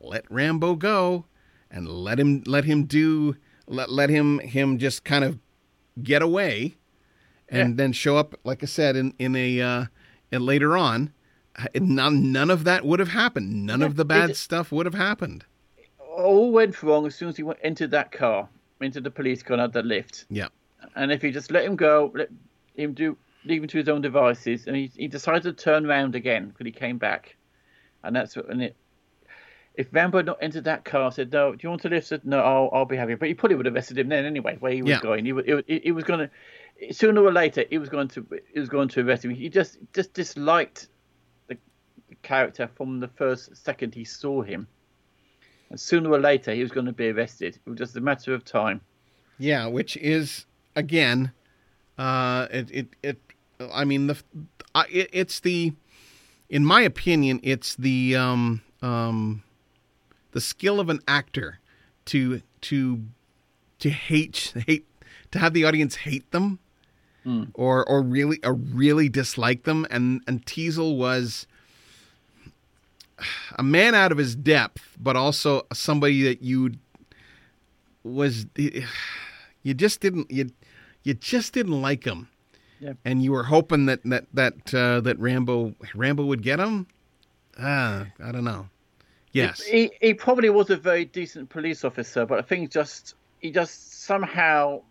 Speaker 1: let Rambo go and let him let him do let let him him just kind of get away, and
Speaker 2: Yeah.
Speaker 1: then show up, like I said, in in a uh, and later on. None, none of that would have happened. None of the bad
Speaker 2: it-
Speaker 1: stuff would have happened.
Speaker 2: all went wrong as soon as he went, entered that car into the police car and the lift
Speaker 1: Yeah.
Speaker 2: and if you just let him go, let him do leave him to his own devices, and he, he decided to turn round again because he came back, and that's what. And it, if Rambo had not entered that car, said no, do you want to lift? Said no, I'll, I'll be happy. But he probably would have arrested him then anyway, where he was
Speaker 1: Yeah.
Speaker 2: going. He, wa- he, wa- he, he was going to sooner or later he was going to he was going to arrest him. He just just disliked the, the character from the first second he saw him. And sooner or later he was going to be arrested. It was just a matter of time.
Speaker 1: Yeah, which is again, uh, it it it. I mean the, it, it's the, in my opinion, it's the um um, the skill of an actor to to to hate hate to have the audience hate them, or or really or really dislike them, and and Teasle was a man out of his depth, but also somebody that you was you just didn't you you just didn't like him
Speaker 2: Yeah.
Speaker 1: and you were hoping that that that uh, that Rambo Rambo would get him. Ah, I don't know. Yes,
Speaker 2: He he probably was a very decent police officer, but I think just he just somehow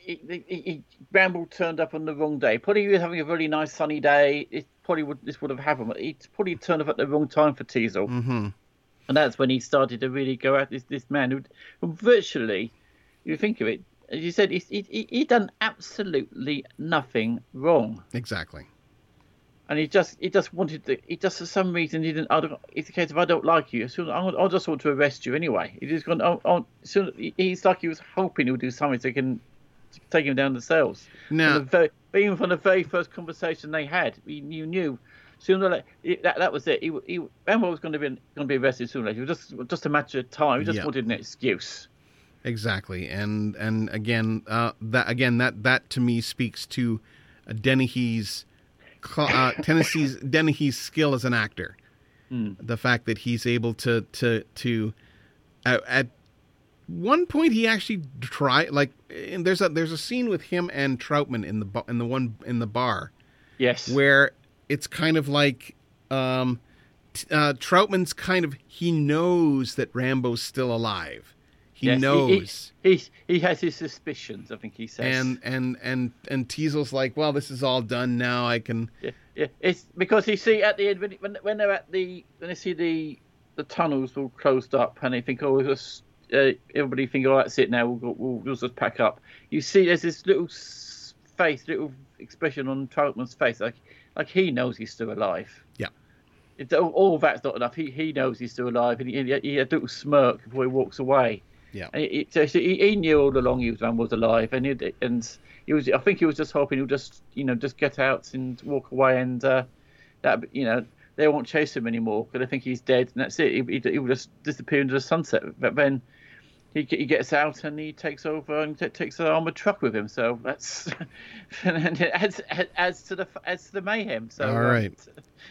Speaker 2: he, he, he Rambo turned up on the wrong day. Probably he was having a really nice sunny day. It probably would this would have happened. He probably turned up at the wrong time for Teasle,
Speaker 1: hmm
Speaker 2: and that's when he started to really go at this this man who, who virtually, you think of it, as you said, he he he he done absolutely nothing wrong.
Speaker 1: exactly.
Speaker 2: and he just he just wanted to he just for some reason he didn't I don't, it's a case of I don't like you so I'll, I'll just want to arrest you anyway he just gone oh, oh he's like he was hoping he'll do something so he can take him down the cells
Speaker 1: Now-
Speaker 2: the very, even from the very first conversation they had you knew. Sooner or later that, that was it. He, he Rambo was going to be going to be arrested sooner or later. It was just just a matter of time. He just
Speaker 1: Yeah.
Speaker 2: wanted an excuse.
Speaker 1: Exactly, and and again, uh, that again that that to me speaks to Dennehy's uh, Tennessee's Dennehy's skill as an actor. The fact that he's able to to to uh, at one point he actually tried like and there's a there's a scene with him and Troutman in the in the one in the bar
Speaker 2: yes
Speaker 1: where it's kind of like um, t- uh, Troutman's kind of he knows that Rambo's still alive. He
Speaker 2: Yes,
Speaker 1: knows.
Speaker 2: he, he, he has his suspicions I think he says
Speaker 1: and and and and Teasle's like, well, this is all done now. I can.
Speaker 2: Yeah, yeah. It's because you see at the end when when, when they're at the when they see the the tunnels all closed up and they think oh just uh, everybody think oh that's it now we'll, we'll we'll just pack up. You see there's this little face, little expression on Troutman's face like like he knows he's still alive.
Speaker 1: Yeah.
Speaker 2: All, all that's not enough. He he knows he's still alive and he, he, he had a little smirk before he walks away.
Speaker 1: Yeah.
Speaker 2: And he, so he, he knew all along he was man was alive, and he, and he was. I think he was just hoping he'll just you know just get out and walk away, and uh, that you know they won't chase him anymore because they think he's dead, and that's it. He, he, he will just disappear into the sunset. But then he he gets out and he takes over and t- takes an armored truck with him. So that's and it adds adds to the adds to the mayhem. So
Speaker 1: All
Speaker 2: uh,
Speaker 1: right.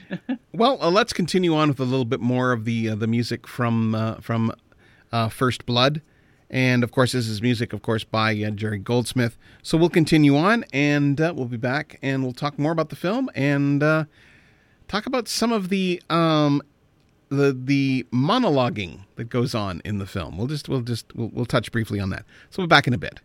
Speaker 1: Well, uh, let's continue on with a little bit more of the uh, the music from uh, from uh, First Blood, and of course, this is music, of course, by uh, Jerry Goldsmith. So we'll continue on, and uh, we'll be back, and we'll talk more about the film and uh, talk about some of the um, the the monologuing that goes on in the film. We'll just we'll just we'll, we'll touch briefly on that. So we'll be back in a bit.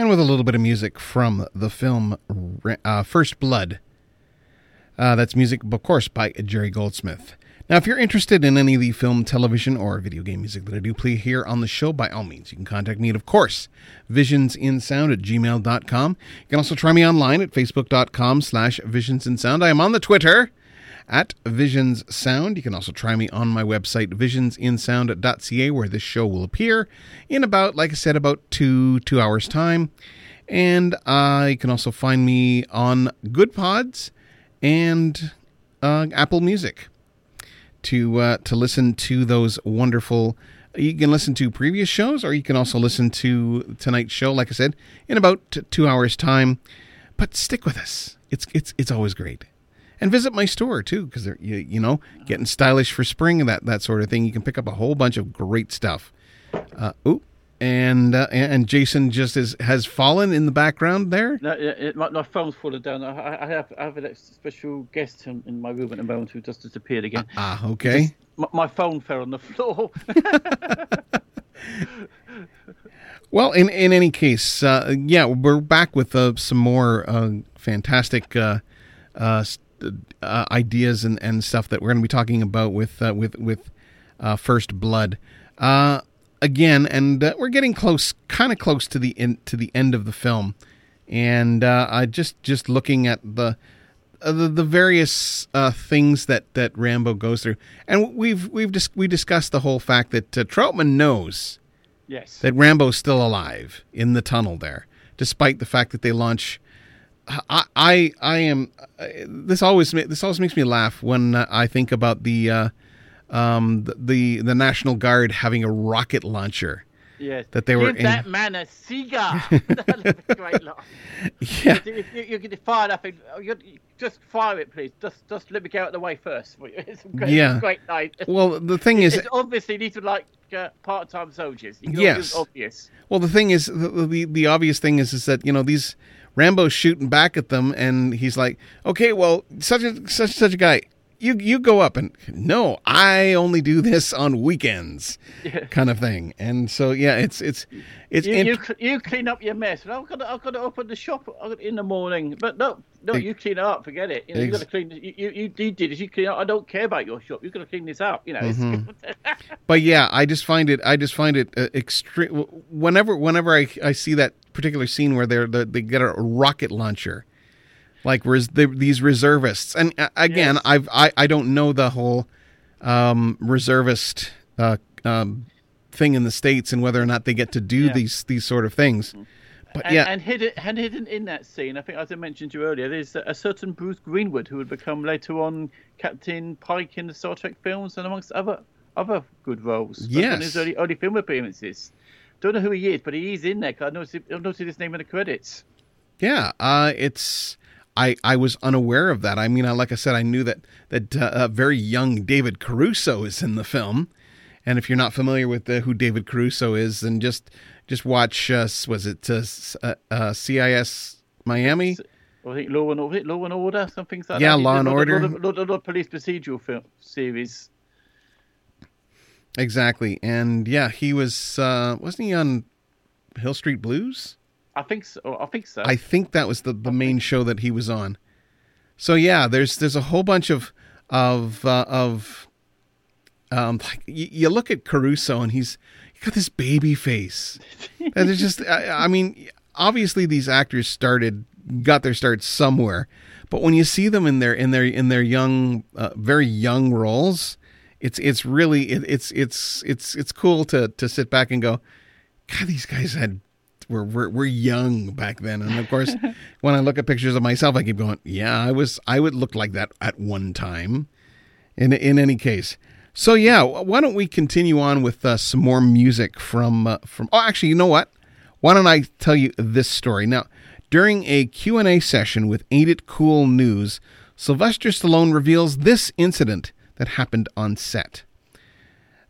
Speaker 1: And with a little bit of music from the film uh, First Blood. Uh, that's music, of course, by Jerry Goldsmith. Now, if you're interested in any of the film, television, or video game music that I do play here on the show, by all means, you can contact me at, of course, visionsinsound at gmail.com. You can also try me online at facebook.com slash visionsinsound. I am on the Twitter at Visions Sound. You can also try me on my website, visionsinsound.ca, where this show will appear in about, like I said, about two, two hours' time. And uh, you can also find me on Goodpods and uh, Apple Music to uh, to listen to those wonderful. You can listen to previous shows, or you can also listen to tonight's show. Like I said, in about two hours' time. But stick with us; it's it's it's always great. And visit my store too, because they're you you know getting stylish for spring and that that sort of thing. You can pick up a whole bunch of great stuff. Uh, ooh, and uh, and Jason just is, has fallen in the background there.
Speaker 2: No, it, my, my, phone's fallen down. I, I, have I have a special guest in, in, my room at the moment who just disappeared again.
Speaker 1: Ah, uh, okay. Just,
Speaker 2: my, my, phone fell on the floor.
Speaker 1: well, in in any case, uh, yeah, we're back with uh, some more uh, fantastic uh, ideas and, and stuff that we're going to be talking about with with with First Blood. Uh, again, and uh, we're getting close, kind of close to the in, to the end of the film, and uh, I just just looking at the uh, the, the, various uh, things that, that Rambo goes through, and we've we've dis- we discussed the whole fact that uh, Troutman knows,
Speaker 2: yes,
Speaker 1: that Rambo's still alive in the tunnel there, despite the fact that they launch. I I, I am. Uh, this always this always makes me laugh when I think about the um, the the National Guard having a rocket launcher.
Speaker 2: Yes.
Speaker 1: That they
Speaker 2: Give
Speaker 1: were
Speaker 2: Give that
Speaker 1: in...
Speaker 2: man a cigar. Great.
Speaker 1: Yeah.
Speaker 2: If you, you get fired up, you just fire it, please. Just just let me get out of the way first. It's great,
Speaker 1: yeah.
Speaker 2: great night.
Speaker 1: Well, the thing is,
Speaker 2: it's obviously these are like uh, part-time soldiers.
Speaker 1: yes.
Speaker 2: obvious.
Speaker 1: Well, the thing is, the, the the obvious thing is, is that you know these Rambo's shooting back at them, and he's like, okay, well, such a such such a guy you you go up and no, I only do this on weekends, yeah. kind of thing. And so yeah, it's it's it's
Speaker 2: you, int- you, you, clean up your mess. I've got to, I've got to open the shop in the morning, but no, no, you clean it up. Forget it. You know, ex- you got to clean. You, you you did as you clean up. I don't care about your shop. You got to clean this up. You know. Mm-hmm.
Speaker 1: but yeah, I just find it. I just find it uh, extreme. Whenever whenever I I see that particular scene where they're they get a rocket launcher like res- the, these reservists. And uh, again, yes. I've I, I don't know the whole um, reservist uh, um, thing in the states and whether or not they get to do yeah. these these sort of things. Mm-hmm. But
Speaker 2: and,
Speaker 1: yeah,
Speaker 2: and hidden, and hidden in that scene, I think, as I mentioned to you earlier, there's a certain Bruce Greenwood who would become later on Captain Pike in the Star Trek films, and amongst other other good roles.
Speaker 1: Yes,
Speaker 2: in his early early film appearances. Don't know who he is, but he is in there. Cause I noticed, I noticed his name in the credits.
Speaker 1: Yeah, uh, it's I, I was unaware of that. I mean, I, like I said, I knew that that uh, very young David Caruso is in the film, and if you're not familiar with the, who David Caruso is, then just just watch. Uh, was it uh, uh, uh CSI Miami?
Speaker 2: I think Law and Order, Law and Order, something like
Speaker 1: yeah,
Speaker 2: that.
Speaker 1: Yeah, Law and Order.
Speaker 2: A lot, lot, lot of police procedural film series.
Speaker 1: Exactly, and yeah, he was uh, wasn't he on Hill Street Blues?
Speaker 2: I think so. I think so.
Speaker 1: I think that was the, the main show that he was on. So yeah, there's there's a whole bunch of of uh, of um like you, you, look at Caruso and he's he got this baby face. and it's just I, I, mean obviously these actors started got their start somewhere, but when you see them in their in their in their young uh, very young roles, it's it's really it, it's it's it's it's cool to to sit back and go, God, these guys had we're, we're we're young back then, and of course, when I look at pictures of myself, I keep going, yeah, I was I would look like that at one time. In in any case, so yeah, why don't we continue on with uh, some more music from uh, from? Oh, actually, you know what? Why don't I tell you this story now? During a Q&A session with Ain't It Cool News, Sylvester Stallone reveals this incident that happened on set.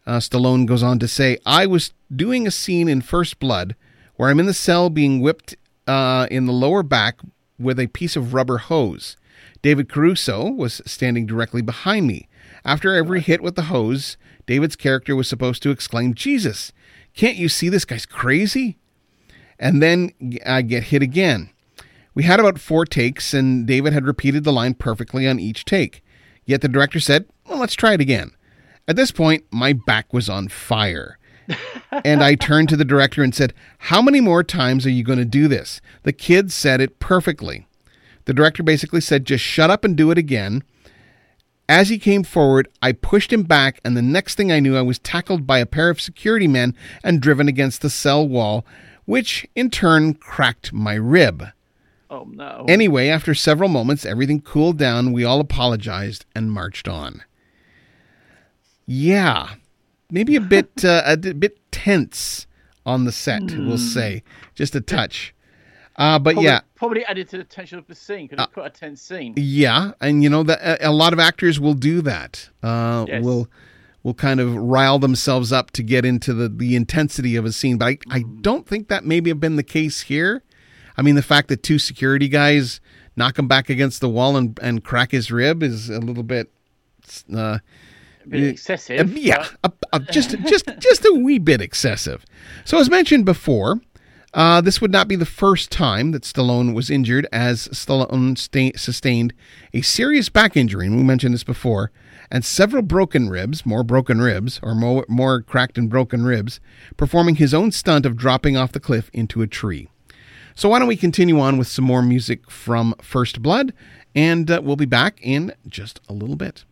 Speaker 1: Uh, Stallone goes on to say, I was doing a scene in First Blood where I'm in the cell being whipped uh, in the lower back with a piece of rubber hose. David Caruso was standing directly behind me. After every hit with the hose, David's character was supposed to exclaim, Jesus, can't you see this guy's crazy? and then I get hit again. We had about four takes, and David had repeated the line perfectly on each take. Yet the director said, Well, let's try it again. At this point, my back was on fire. and I turned to the director and said, How many more times are you going to do this? The kid said it perfectly. The director basically said, Just shut up and do it again. As he came forward, I pushed him back, and the next thing I knew, I was tackled by a pair of security men and driven against the cell wall, which in turn cracked my rib.
Speaker 2: Oh, no.
Speaker 1: Anyway, after several moments, everything cooled down. We all apologized and marched on. Yeah, maybe a bit uh, a bit tense on the set, mm. we'll say, just a touch. Uh, but
Speaker 2: probably,
Speaker 1: yeah,
Speaker 2: probably added to the tension of the scene. Could have uh, put a tense scene.
Speaker 1: Yeah, and you know that a, lot of actors will do that. Uh, yes. Will will kind of rile themselves up to get into the the intensity of a scene. But I, I mm. don't think that maybe have been the case here. I mean, the fact that two security guys knock him back against the wall and, and crack his rib is a little bit. Uh,
Speaker 2: bit excessive.
Speaker 1: Uh, yeah, a, a, just just just a wee bit excessive. So, as mentioned before, uh, this would not be the first time that Stallone was injured, as Stallone sta- sustained a serious back injury, and we mentioned this before, and several broken ribs, more broken ribs, or more, more cracked and broken ribs, performing his own stunt of dropping off the cliff into a tree. So, why don't we continue on with some more music from First Blood? And uh, we'll be back in just a little bit.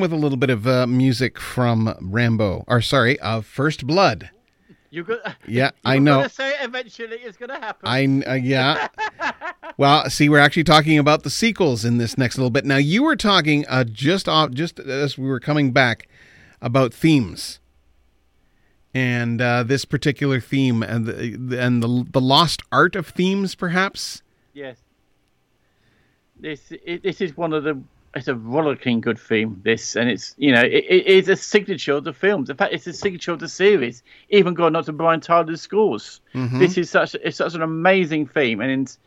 Speaker 1: With a little bit of uh, music from Rambo, or sorry, uh, First Blood.
Speaker 2: You got.
Speaker 1: Yeah, I know.
Speaker 2: Gonna say it eventually it's going to happen.
Speaker 1: I uh, yeah. well, see, we're actually talking about the sequels in this next little bit. Now, you were talking uh, just off, just as we were coming back about themes, and uh, this particular theme and the and the the lost art of themes, perhaps.
Speaker 2: Yes. This it, this is one of the it's a rollicking good theme. This and it's you know it, it is a signature of the films. In fact, it's a signature of the series. Even going up to Brian Tyler's scores.
Speaker 1: Mm-hmm.
Speaker 2: This is such it's such an amazing theme, and it's,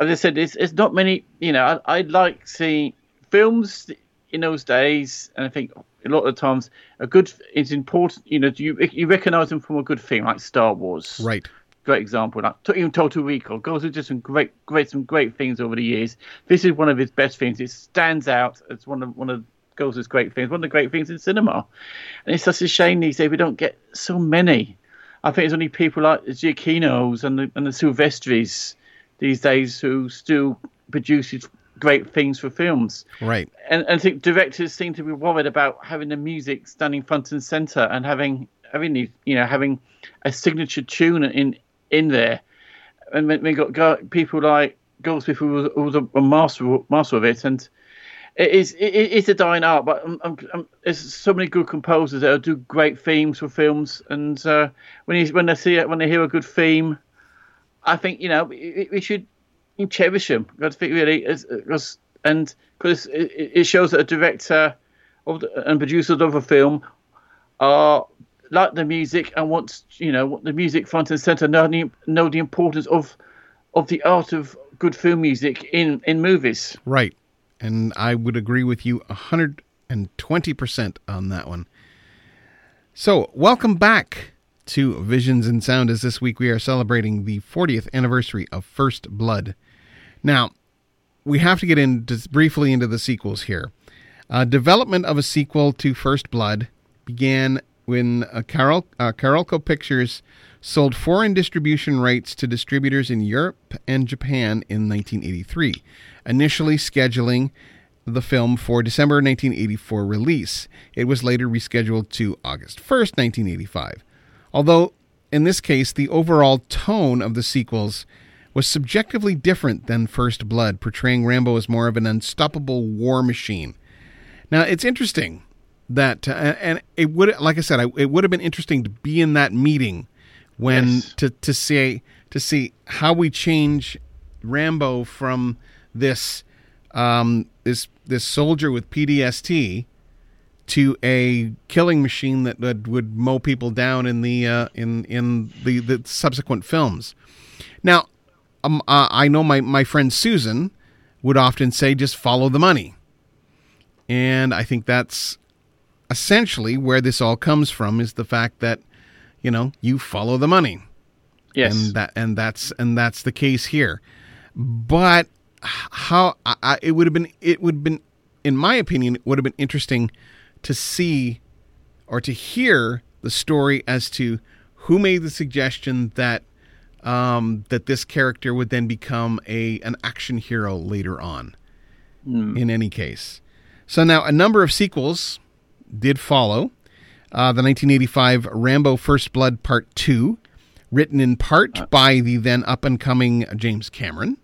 Speaker 2: as I said, it's it's not many. You know, I, I like seeing films in those days, and I think a lot of the times a good it's important. You know, you you recognize them from a good theme like Star Wars,
Speaker 1: Right.
Speaker 2: Great example. Like even Total Recall, goes with just some great, great, some great things over the years. This is one of his best things. It stands out as one of one of Goldsmith's great things, one of the great things in cinema. And it's such a shame these days we don't get so many. I think it's only people like the Giacchinos and the and the Silvestris these days who still produces great things for films.
Speaker 1: Right.
Speaker 2: And, and I think directors seem to be worried about having the music standing front and center and having having these, you know having a signature tune in in there. And we- got people like Goldsmith who was, who was a, master master of it, and it is it is a dying art. But um, um, there's so many good composers that do great themes for films, and uh, when you when they see it, when they hear a good theme, I think you know we, we should cherish them. I think really, because and because it, it shows that a director the, and producer of a film are like the music and want you know the music front and center know the, know the importance of of the art of good film music in in movies.
Speaker 1: Right. And I would agree with you 120% on that one. So, welcome back to Visions in Sound as this week we are celebrating the 40th anniversary of First Blood. Now, we have to get into briefly into the sequels here. Uh, development of a sequel to First Blood began when uh, Carol, uh, Carolco Pictures sold foreign distribution rights to distributors in Europe and Japan in 1983, initially scheduling the film for December 1984 release. It was later rescheduled to August 1st, 1985. Although, in this case, the overall tone of the sequels was subjectively different than First Blood, portraying Rambo as more of an unstoppable war machine. Now, it's interesting that, uh, and it would, like I said, I, it would have been interesting to be in that meeting when
Speaker 2: Yes.
Speaker 1: to to say to see how we change Rambo from this um, this this soldier with PTSD to a killing machine that, that would mow people down in the uh, in in the, the subsequent films. Now, um, uh, I know my my friend Susan would often say, "Just follow the money," and I think that's essentially where this all comes from. Is the fact that you know you follow the money
Speaker 2: Yes.
Speaker 1: and that and that's and that's the case here but how I, it would have been it would have been in my opinion it would have been interesting to see or to hear the story as to who made the suggestion that um, that this character would then become a an action hero later on in any case so now a number of sequels did follow uh, the 1985 Rambo First Blood Part 2, written in part by the then up and coming James Cameron.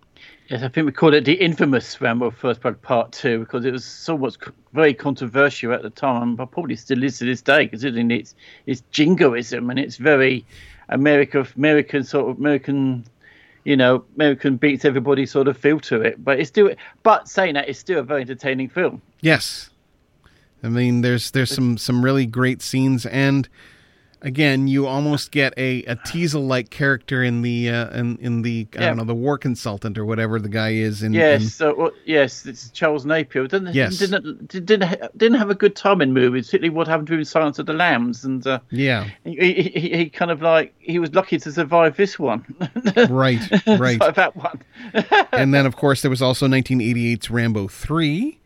Speaker 2: Yes, I think we called it the infamous Rambo First Blood Part Two because it was so much very controversial at the time, but probably still is to this day, considering its its jingoism and it's very America American sort of American, you know, American beats everybody sort of feel to it. But it's still, but saying that, it's still a very entertaining film.
Speaker 1: Yes. I mean, there's there's some some really great scenes, and again, you almost get a, a Teasle like character in the uh, in in the I don't know the war consultant or whatever the guy is in.
Speaker 2: Yes,
Speaker 1: in-
Speaker 2: so, well, yes, it's Charles Napier. Didn't
Speaker 1: Yes.
Speaker 2: didn't didn't didn't have a good time in movies, particularly what happened to him in Silence of the Lambs, and uh,
Speaker 1: yeah.
Speaker 2: he, he, he kind of like he was lucky to survive this one.
Speaker 1: Right. Right.
Speaker 2: That one.
Speaker 1: and then, of course, there was also 1988's Rambo 3,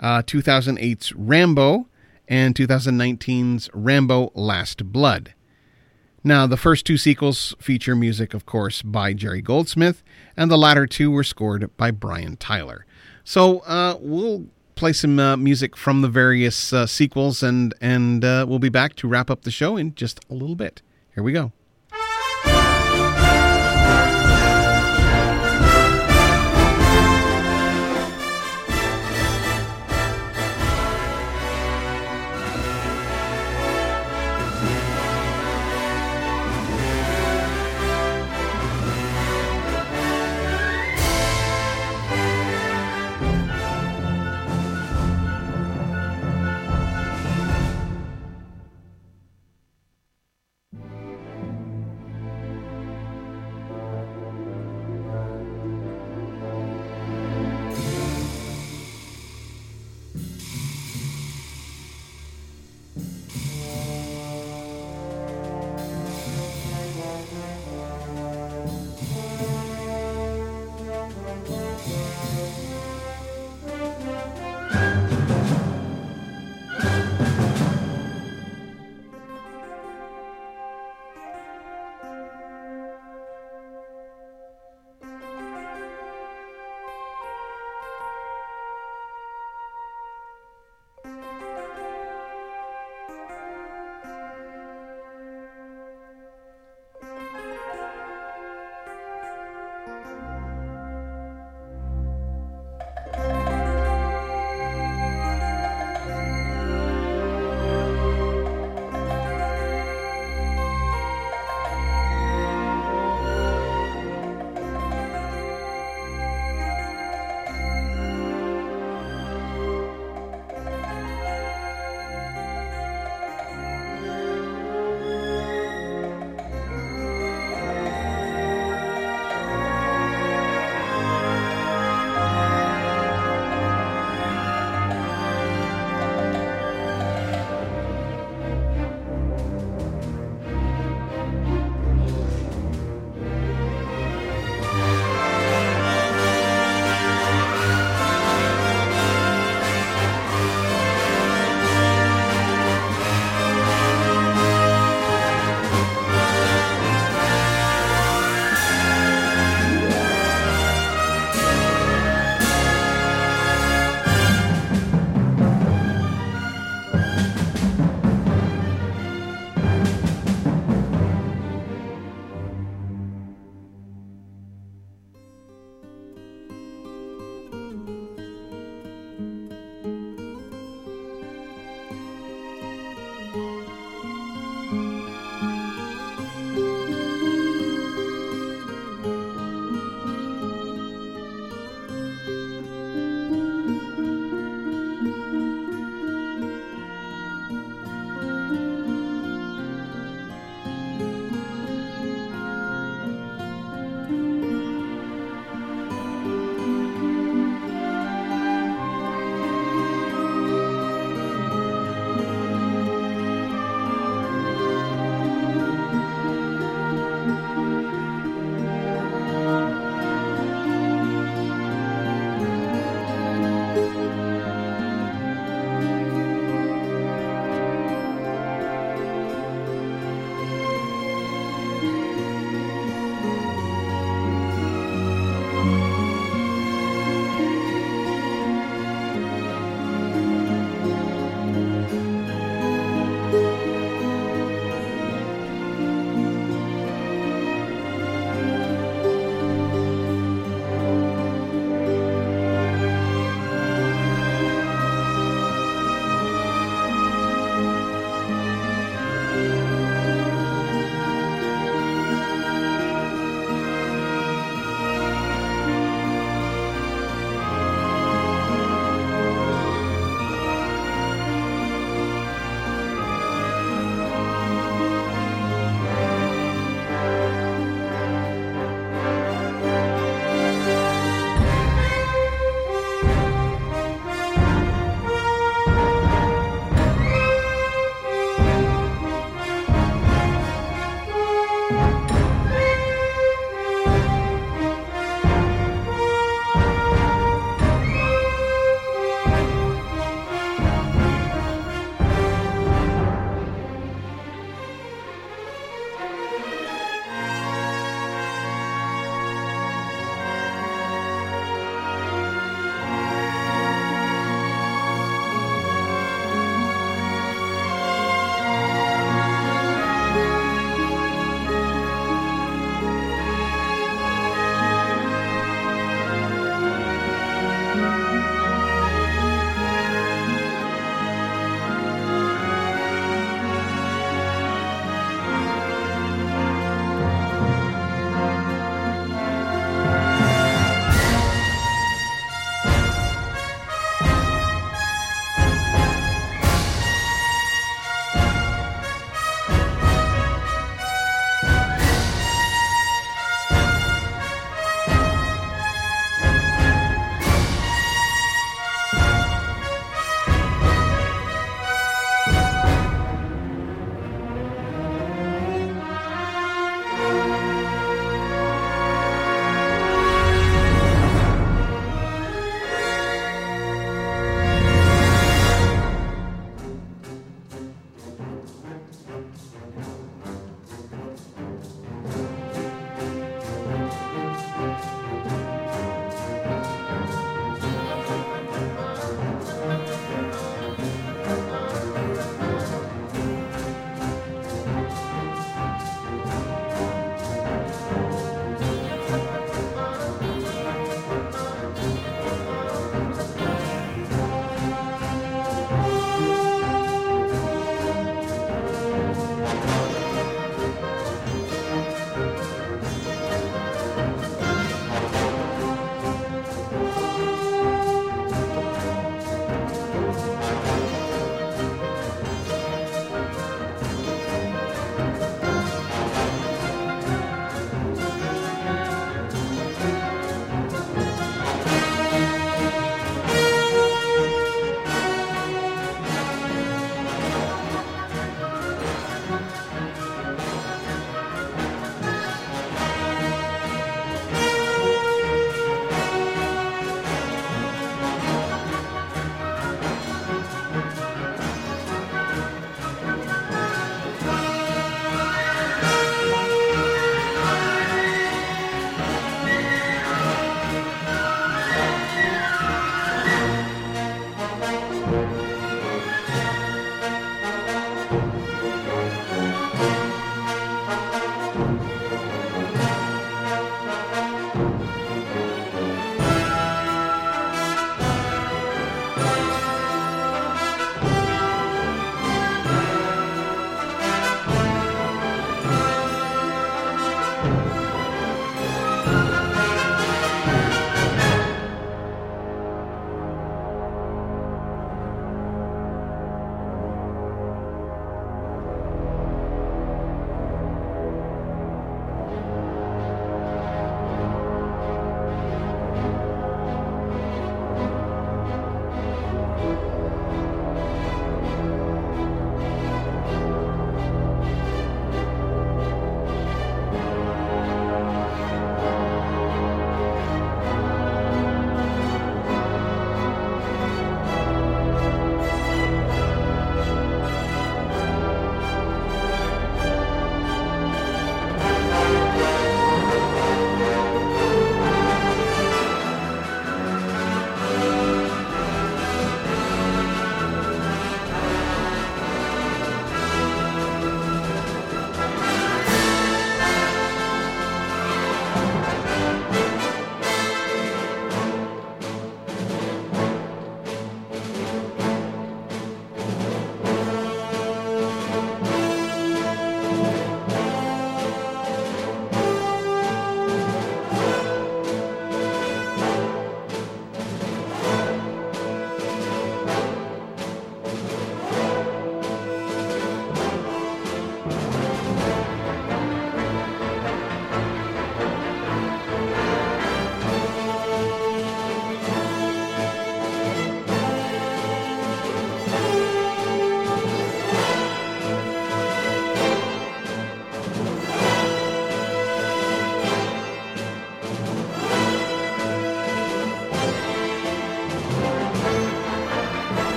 Speaker 1: uh, 2008's Rambo, and 2019's Rambo Last Blood. Now, the first two sequels feature music, of course, by Jerry Goldsmith, and the latter two were scored by Brian Tyler. So uh, we'll play some uh, music from the various uh, sequels, and and uh, we'll be back to wrap up the show in just a little bit. Here we go.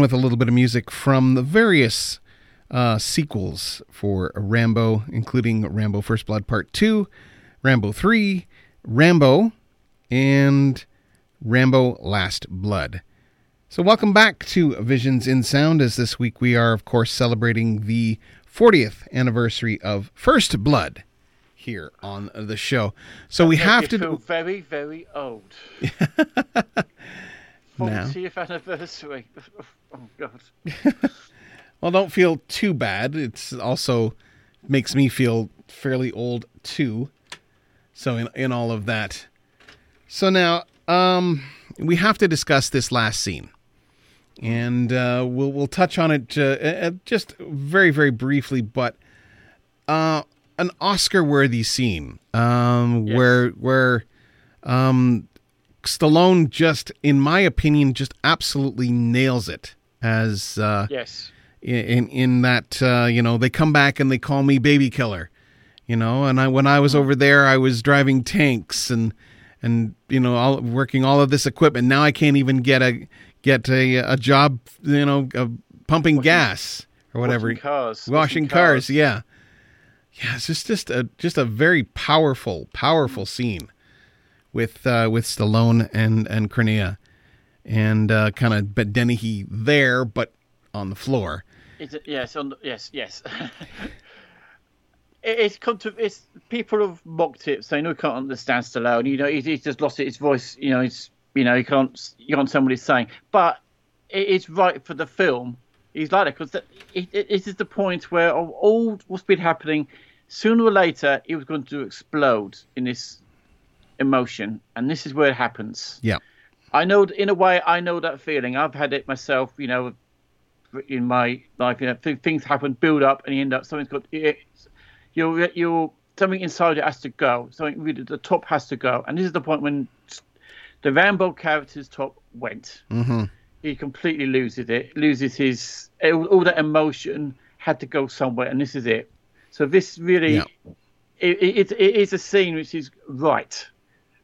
Speaker 1: With a little bit of music from the various uh, sequels for Rambo, including Rambo First Blood Part 2, Rambo 3, Rambo, and Rambo Last Blood. So, welcome back to Visions in Sound, as this week we are, of course, celebrating the 40th anniversary of First Blood here on the show. So, we have to.
Speaker 2: feel very, very old. 40th anniversary. Oh, God.
Speaker 1: Well, don't feel too bad. It's also makes me feel fairly old too. So in in all of that. So now, um, we have to discuss this last scene, and uh, we'll we'll touch on it uh, uh, just very very briefly, but uh, an Oscar-worthy scene um,
Speaker 2: Yes.
Speaker 1: where where um, Stallone just, in my opinion, just absolutely nails it as uh,
Speaker 2: Yes.
Speaker 1: in in that uh, you know they come back and they call me baby killer you know? And I when I was over there I was driving tanks and and you know all working all of this equipment. Now I can't even get a get a a job you know uh, pumping gas or whatever.
Speaker 2: Washing cars.
Speaker 1: washing cars yeah. Yeah it's just just a just a very powerful powerful scene with uh with Stallone and and Crenna and uh kind of but Dennehy there but on the floor
Speaker 2: It's, yes, on, yes, yes. It- it's, contra- it's people have mocked it, saying, "No, can't understand Stallone." You know, he's, he's just lost his voice. You know, he's you know he can't you can't understand what he's saying. But it is right for the film. He's like that because it, it, it is the point where of all what's been happening, sooner or later he was going to explode in this emotion, and this is where it happens.
Speaker 1: yeah
Speaker 2: I know, in a way, I know that feeling. I've had it myself. You know, in my life, you know, th- things happen, build up, and you end up something's got it, you're you're something inside it has to go. Something really the top has to go, and this is the point when the Rambo character's top went.
Speaker 1: mm-hmm.
Speaker 2: He completely loses it, loses his all, all that emotion had to go somewhere, and this is it. So this really,
Speaker 1: Yeah.
Speaker 2: it, it, it is a scene which is right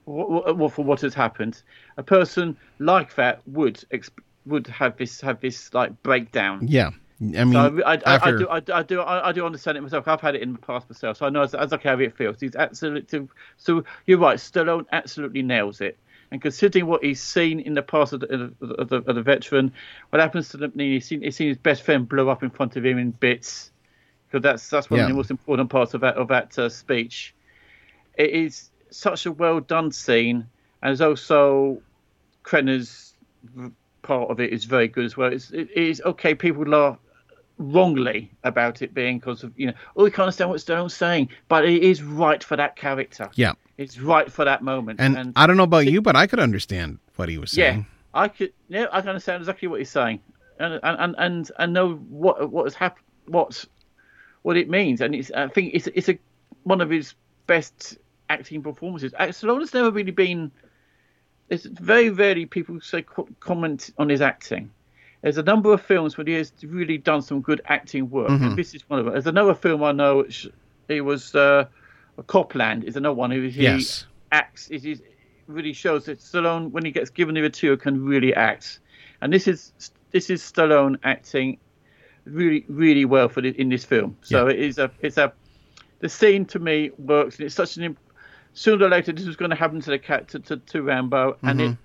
Speaker 2: what, what, for what has happened. A person like that would exp- would have this have this like breakdown.
Speaker 1: Yeah, I mean,
Speaker 2: So I, I,
Speaker 1: after,
Speaker 2: I do, I, do- I do, I, I do understand it myself. I've had it in the past myself, so I know as, as how it feels. He's absolutely. So you're right. Stallone absolutely nails it. And considering what he's seen in the past of the, of the, of the, veteran, what happens to the he's seen, he's seen his best friend blow up in front of him in bits. Because that's that's one
Speaker 1: Yeah.
Speaker 2: of the most important parts of that of that uh, speech. It is such a well done scene, and there's also Crenna's part of it is very good as well. It's, it is okay. People laugh wrongly about it being because of you know oh we can't understand what Stallone's saying, but it is right for that character.
Speaker 1: yeah,
Speaker 2: It's right for that moment.
Speaker 1: and, I don't know about you, but I could understand what he was saying. yeah.
Speaker 2: I could yeah I can understand exactly what he's saying, and and and and, and know what what has happened, what what it means, and it's I think it's it's a one of his best acting performances. Uh, Stallone's never really been. It's very rarely people say comment on his acting. There's a number of films where he has really done some good acting work, and this is one of them. There's another film I know. Which it was uh, Copland. Is another one who he
Speaker 1: Yes.
Speaker 2: acts. It is really shows that Stallone, when he gets given the material, can really act. And this is this is Stallone acting really really well for the, in this film. So
Speaker 1: Yeah.
Speaker 2: it is a it's a the scene to me works, and it's such an sooner or later this was going to happen to the cat to, to, to Rambo, and it mm-hmm.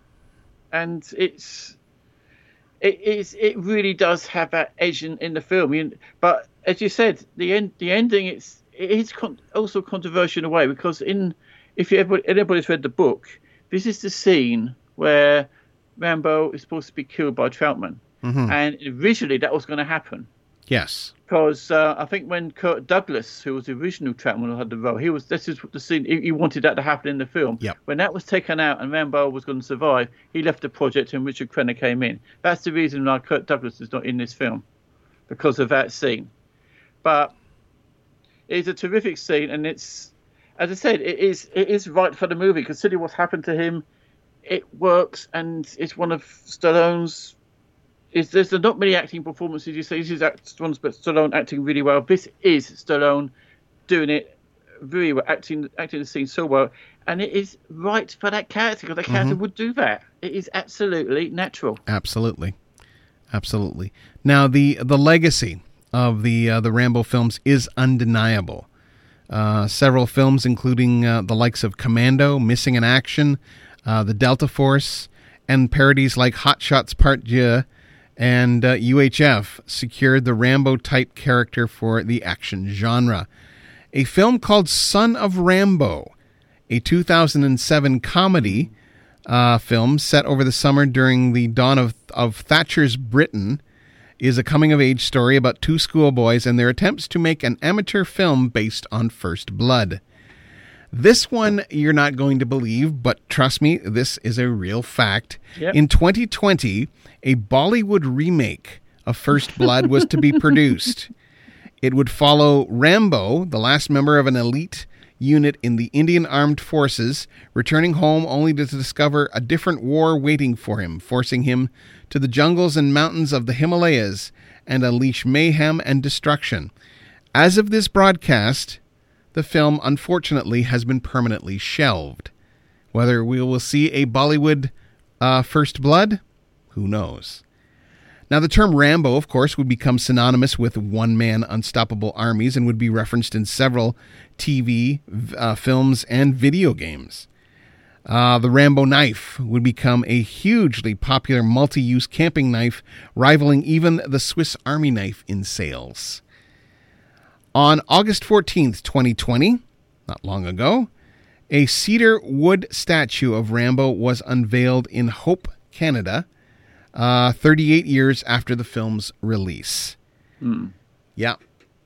Speaker 2: and it's it is it really does have that edge in, in the film. You, but as you said, the end the ending it's it is con- also controversial in a way because in if you ever anybody's read the book, this is the scene where Rambo is supposed to be killed by Troutman, mm-hmm. and originally that was going to happen
Speaker 1: Yes,
Speaker 2: because uh, I think when Kirk Douglas, who was the original Troutman, had the role, he was this is the scene he, he wanted that to happen in the film.
Speaker 1: Yep.
Speaker 2: When that was taken out and Rambo was going to survive, he left the project and Richard Crenna came in. That's the reason why Kirk Douglas is not in this film, because of that scene. But it's a terrific scene, and it's as I said, it is it is right for the movie. Considering what's happened to him, it works, and it's one of Stallone's is there's not many acting performances you say this is ones but Stallone acting really well. This is Stallone doing it very well, acting acting the scene so well, and it is right for that character because that character would do that. It is absolutely natural.
Speaker 1: absolutely, absolutely. Now the the legacy of the uh, the Rambo films is undeniable. Uh, several films, including uh, the likes of Commando, Missing in Action, uh, The Delta Force, and parodies like Hot Shots Part Deux and UHF, uh, secured the Rambo type character for the action genre. A film called Son of Rambow, a 2007 comedy uh, film set over the summer during the dawn of, of Thatcher's Britain, is a coming of age story about two schoolboys and their attempts to make an amateur film based on First Blood. This one you're not going to believe, but trust me, this is a real fact. Yep. In 2020, a Bollywood remake of First Blood was to be produced. It would follow Rambo, the last member of an elite unit in the Indian Armed Forces, returning home only to discover a different war waiting for him, forcing him to the jungles and mountains of the Himalayas and unleash mayhem and destruction. As of this broadcast, the film unfortunately has been permanently shelved. Whether we will see a Bollywood uh, First Blood, who knows? Now, the term Rambo, of course, would become synonymous with one man unstoppable armies and would be referenced in several TV, uh, films, and video games. Uh, the Rambo knife would become a hugely popular multi use camping knife, rivaling even the Swiss Army knife in sales. On August 14th, 2020, not long ago, a cedar wood statue of Rambo was unveiled in Hope, Canada uh, 38 years after the film's release. Mm. Yeah.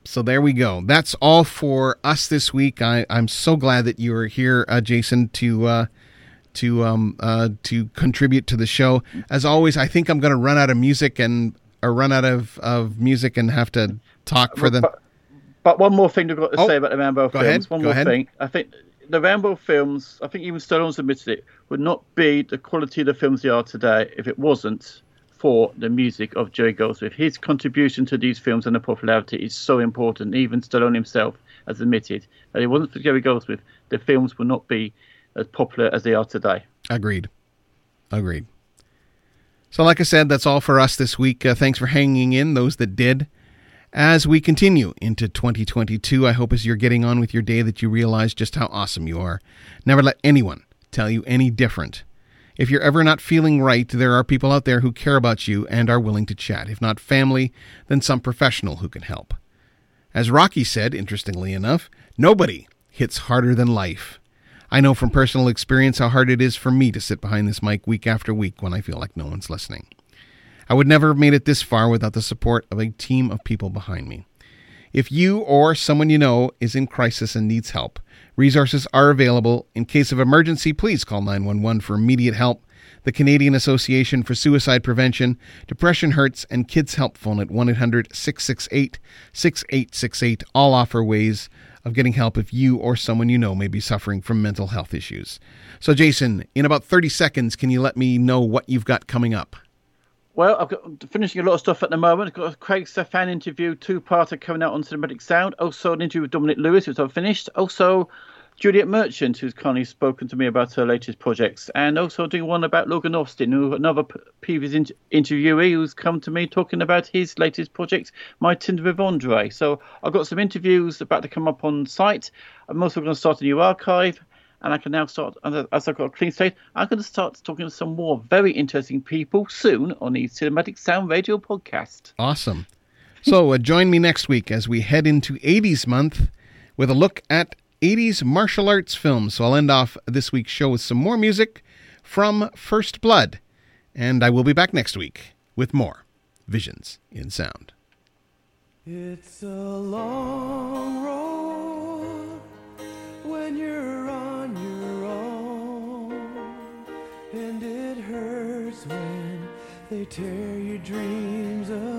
Speaker 1: So there we go. That's all for us this week. I, I'm so glad that you are here, uh, Jason, to uh, to um, uh, to contribute to the show. As always, I think I'm going to run out of music and or run out of, of music and have to talk for the.
Speaker 2: But, one more thing I've got to oh, say about the Rambo films. Ahead, one more ahead. thing. I think the Rambo films, I think even Stallone's admitted it, would not be the quality of the films they are today if it wasn't for the music of Jerry Goldsmith. His contribution to these films and the popularity is so important. Even Stallone himself has admitted that if it wasn't for Jerry Goldsmith, the films would not be as popular as they are today.
Speaker 1: Agreed. Agreed. So, like I said, that's all for us this week. Uh, thanks for hanging in, those that did. As we continue into 2022, I hope as you're getting on with your day that you realize just how awesome you are. Never let anyone tell you any different. If you're ever not feeling right, there are people out there who care about you and are willing to chat. If not family, then some professional who can help. As Rocky said, interestingly enough, nobody hits harder than life. I know from personal experience how hard it is for me to sit behind this mic week after week when I feel like no one's listening. I would never have made it this far without the support of a team of people behind me. If you or someone you know is in crisis and needs help, resources are available. In case of emergency, please call 911 for immediate help. The Canadian Association for Suicide Prevention, Depression Hurts, and Kids Help phone at 1 800 668 6868 all offer ways of getting help if you or someone you know may be suffering from mental health issues. So, Jason, in about 30 seconds, can you let me know what you've got coming up?
Speaker 2: Well, I've got finishing a lot of stuff at the moment. I've got a Craig Stefan interview, two-parter coming out on Cinematic Sound. Also an interview with Dominic Lewis, which I've finished. Also Juliet Merchant, who's kindly spoken to me about her latest projects, and also doing one about Logan Austin, who another previous in- interviewee who's come to me talking about his latest project, My Tinder with Andre. So I've got some interviews about to come up on site. I'm also going to start a new archive and I can now start, as I've got a clean slate, I'm going to start talking to some more very interesting people soon on the Cinematic Sound Radio podcast.
Speaker 1: Awesome. So uh, join me next week as we head into 80s month with a look at 80s martial arts films. So I'll end off this week's show with some more music from First Blood. And I will be back next week with more Visions in Sound. It's a long road when you're when they tear your dreams apart.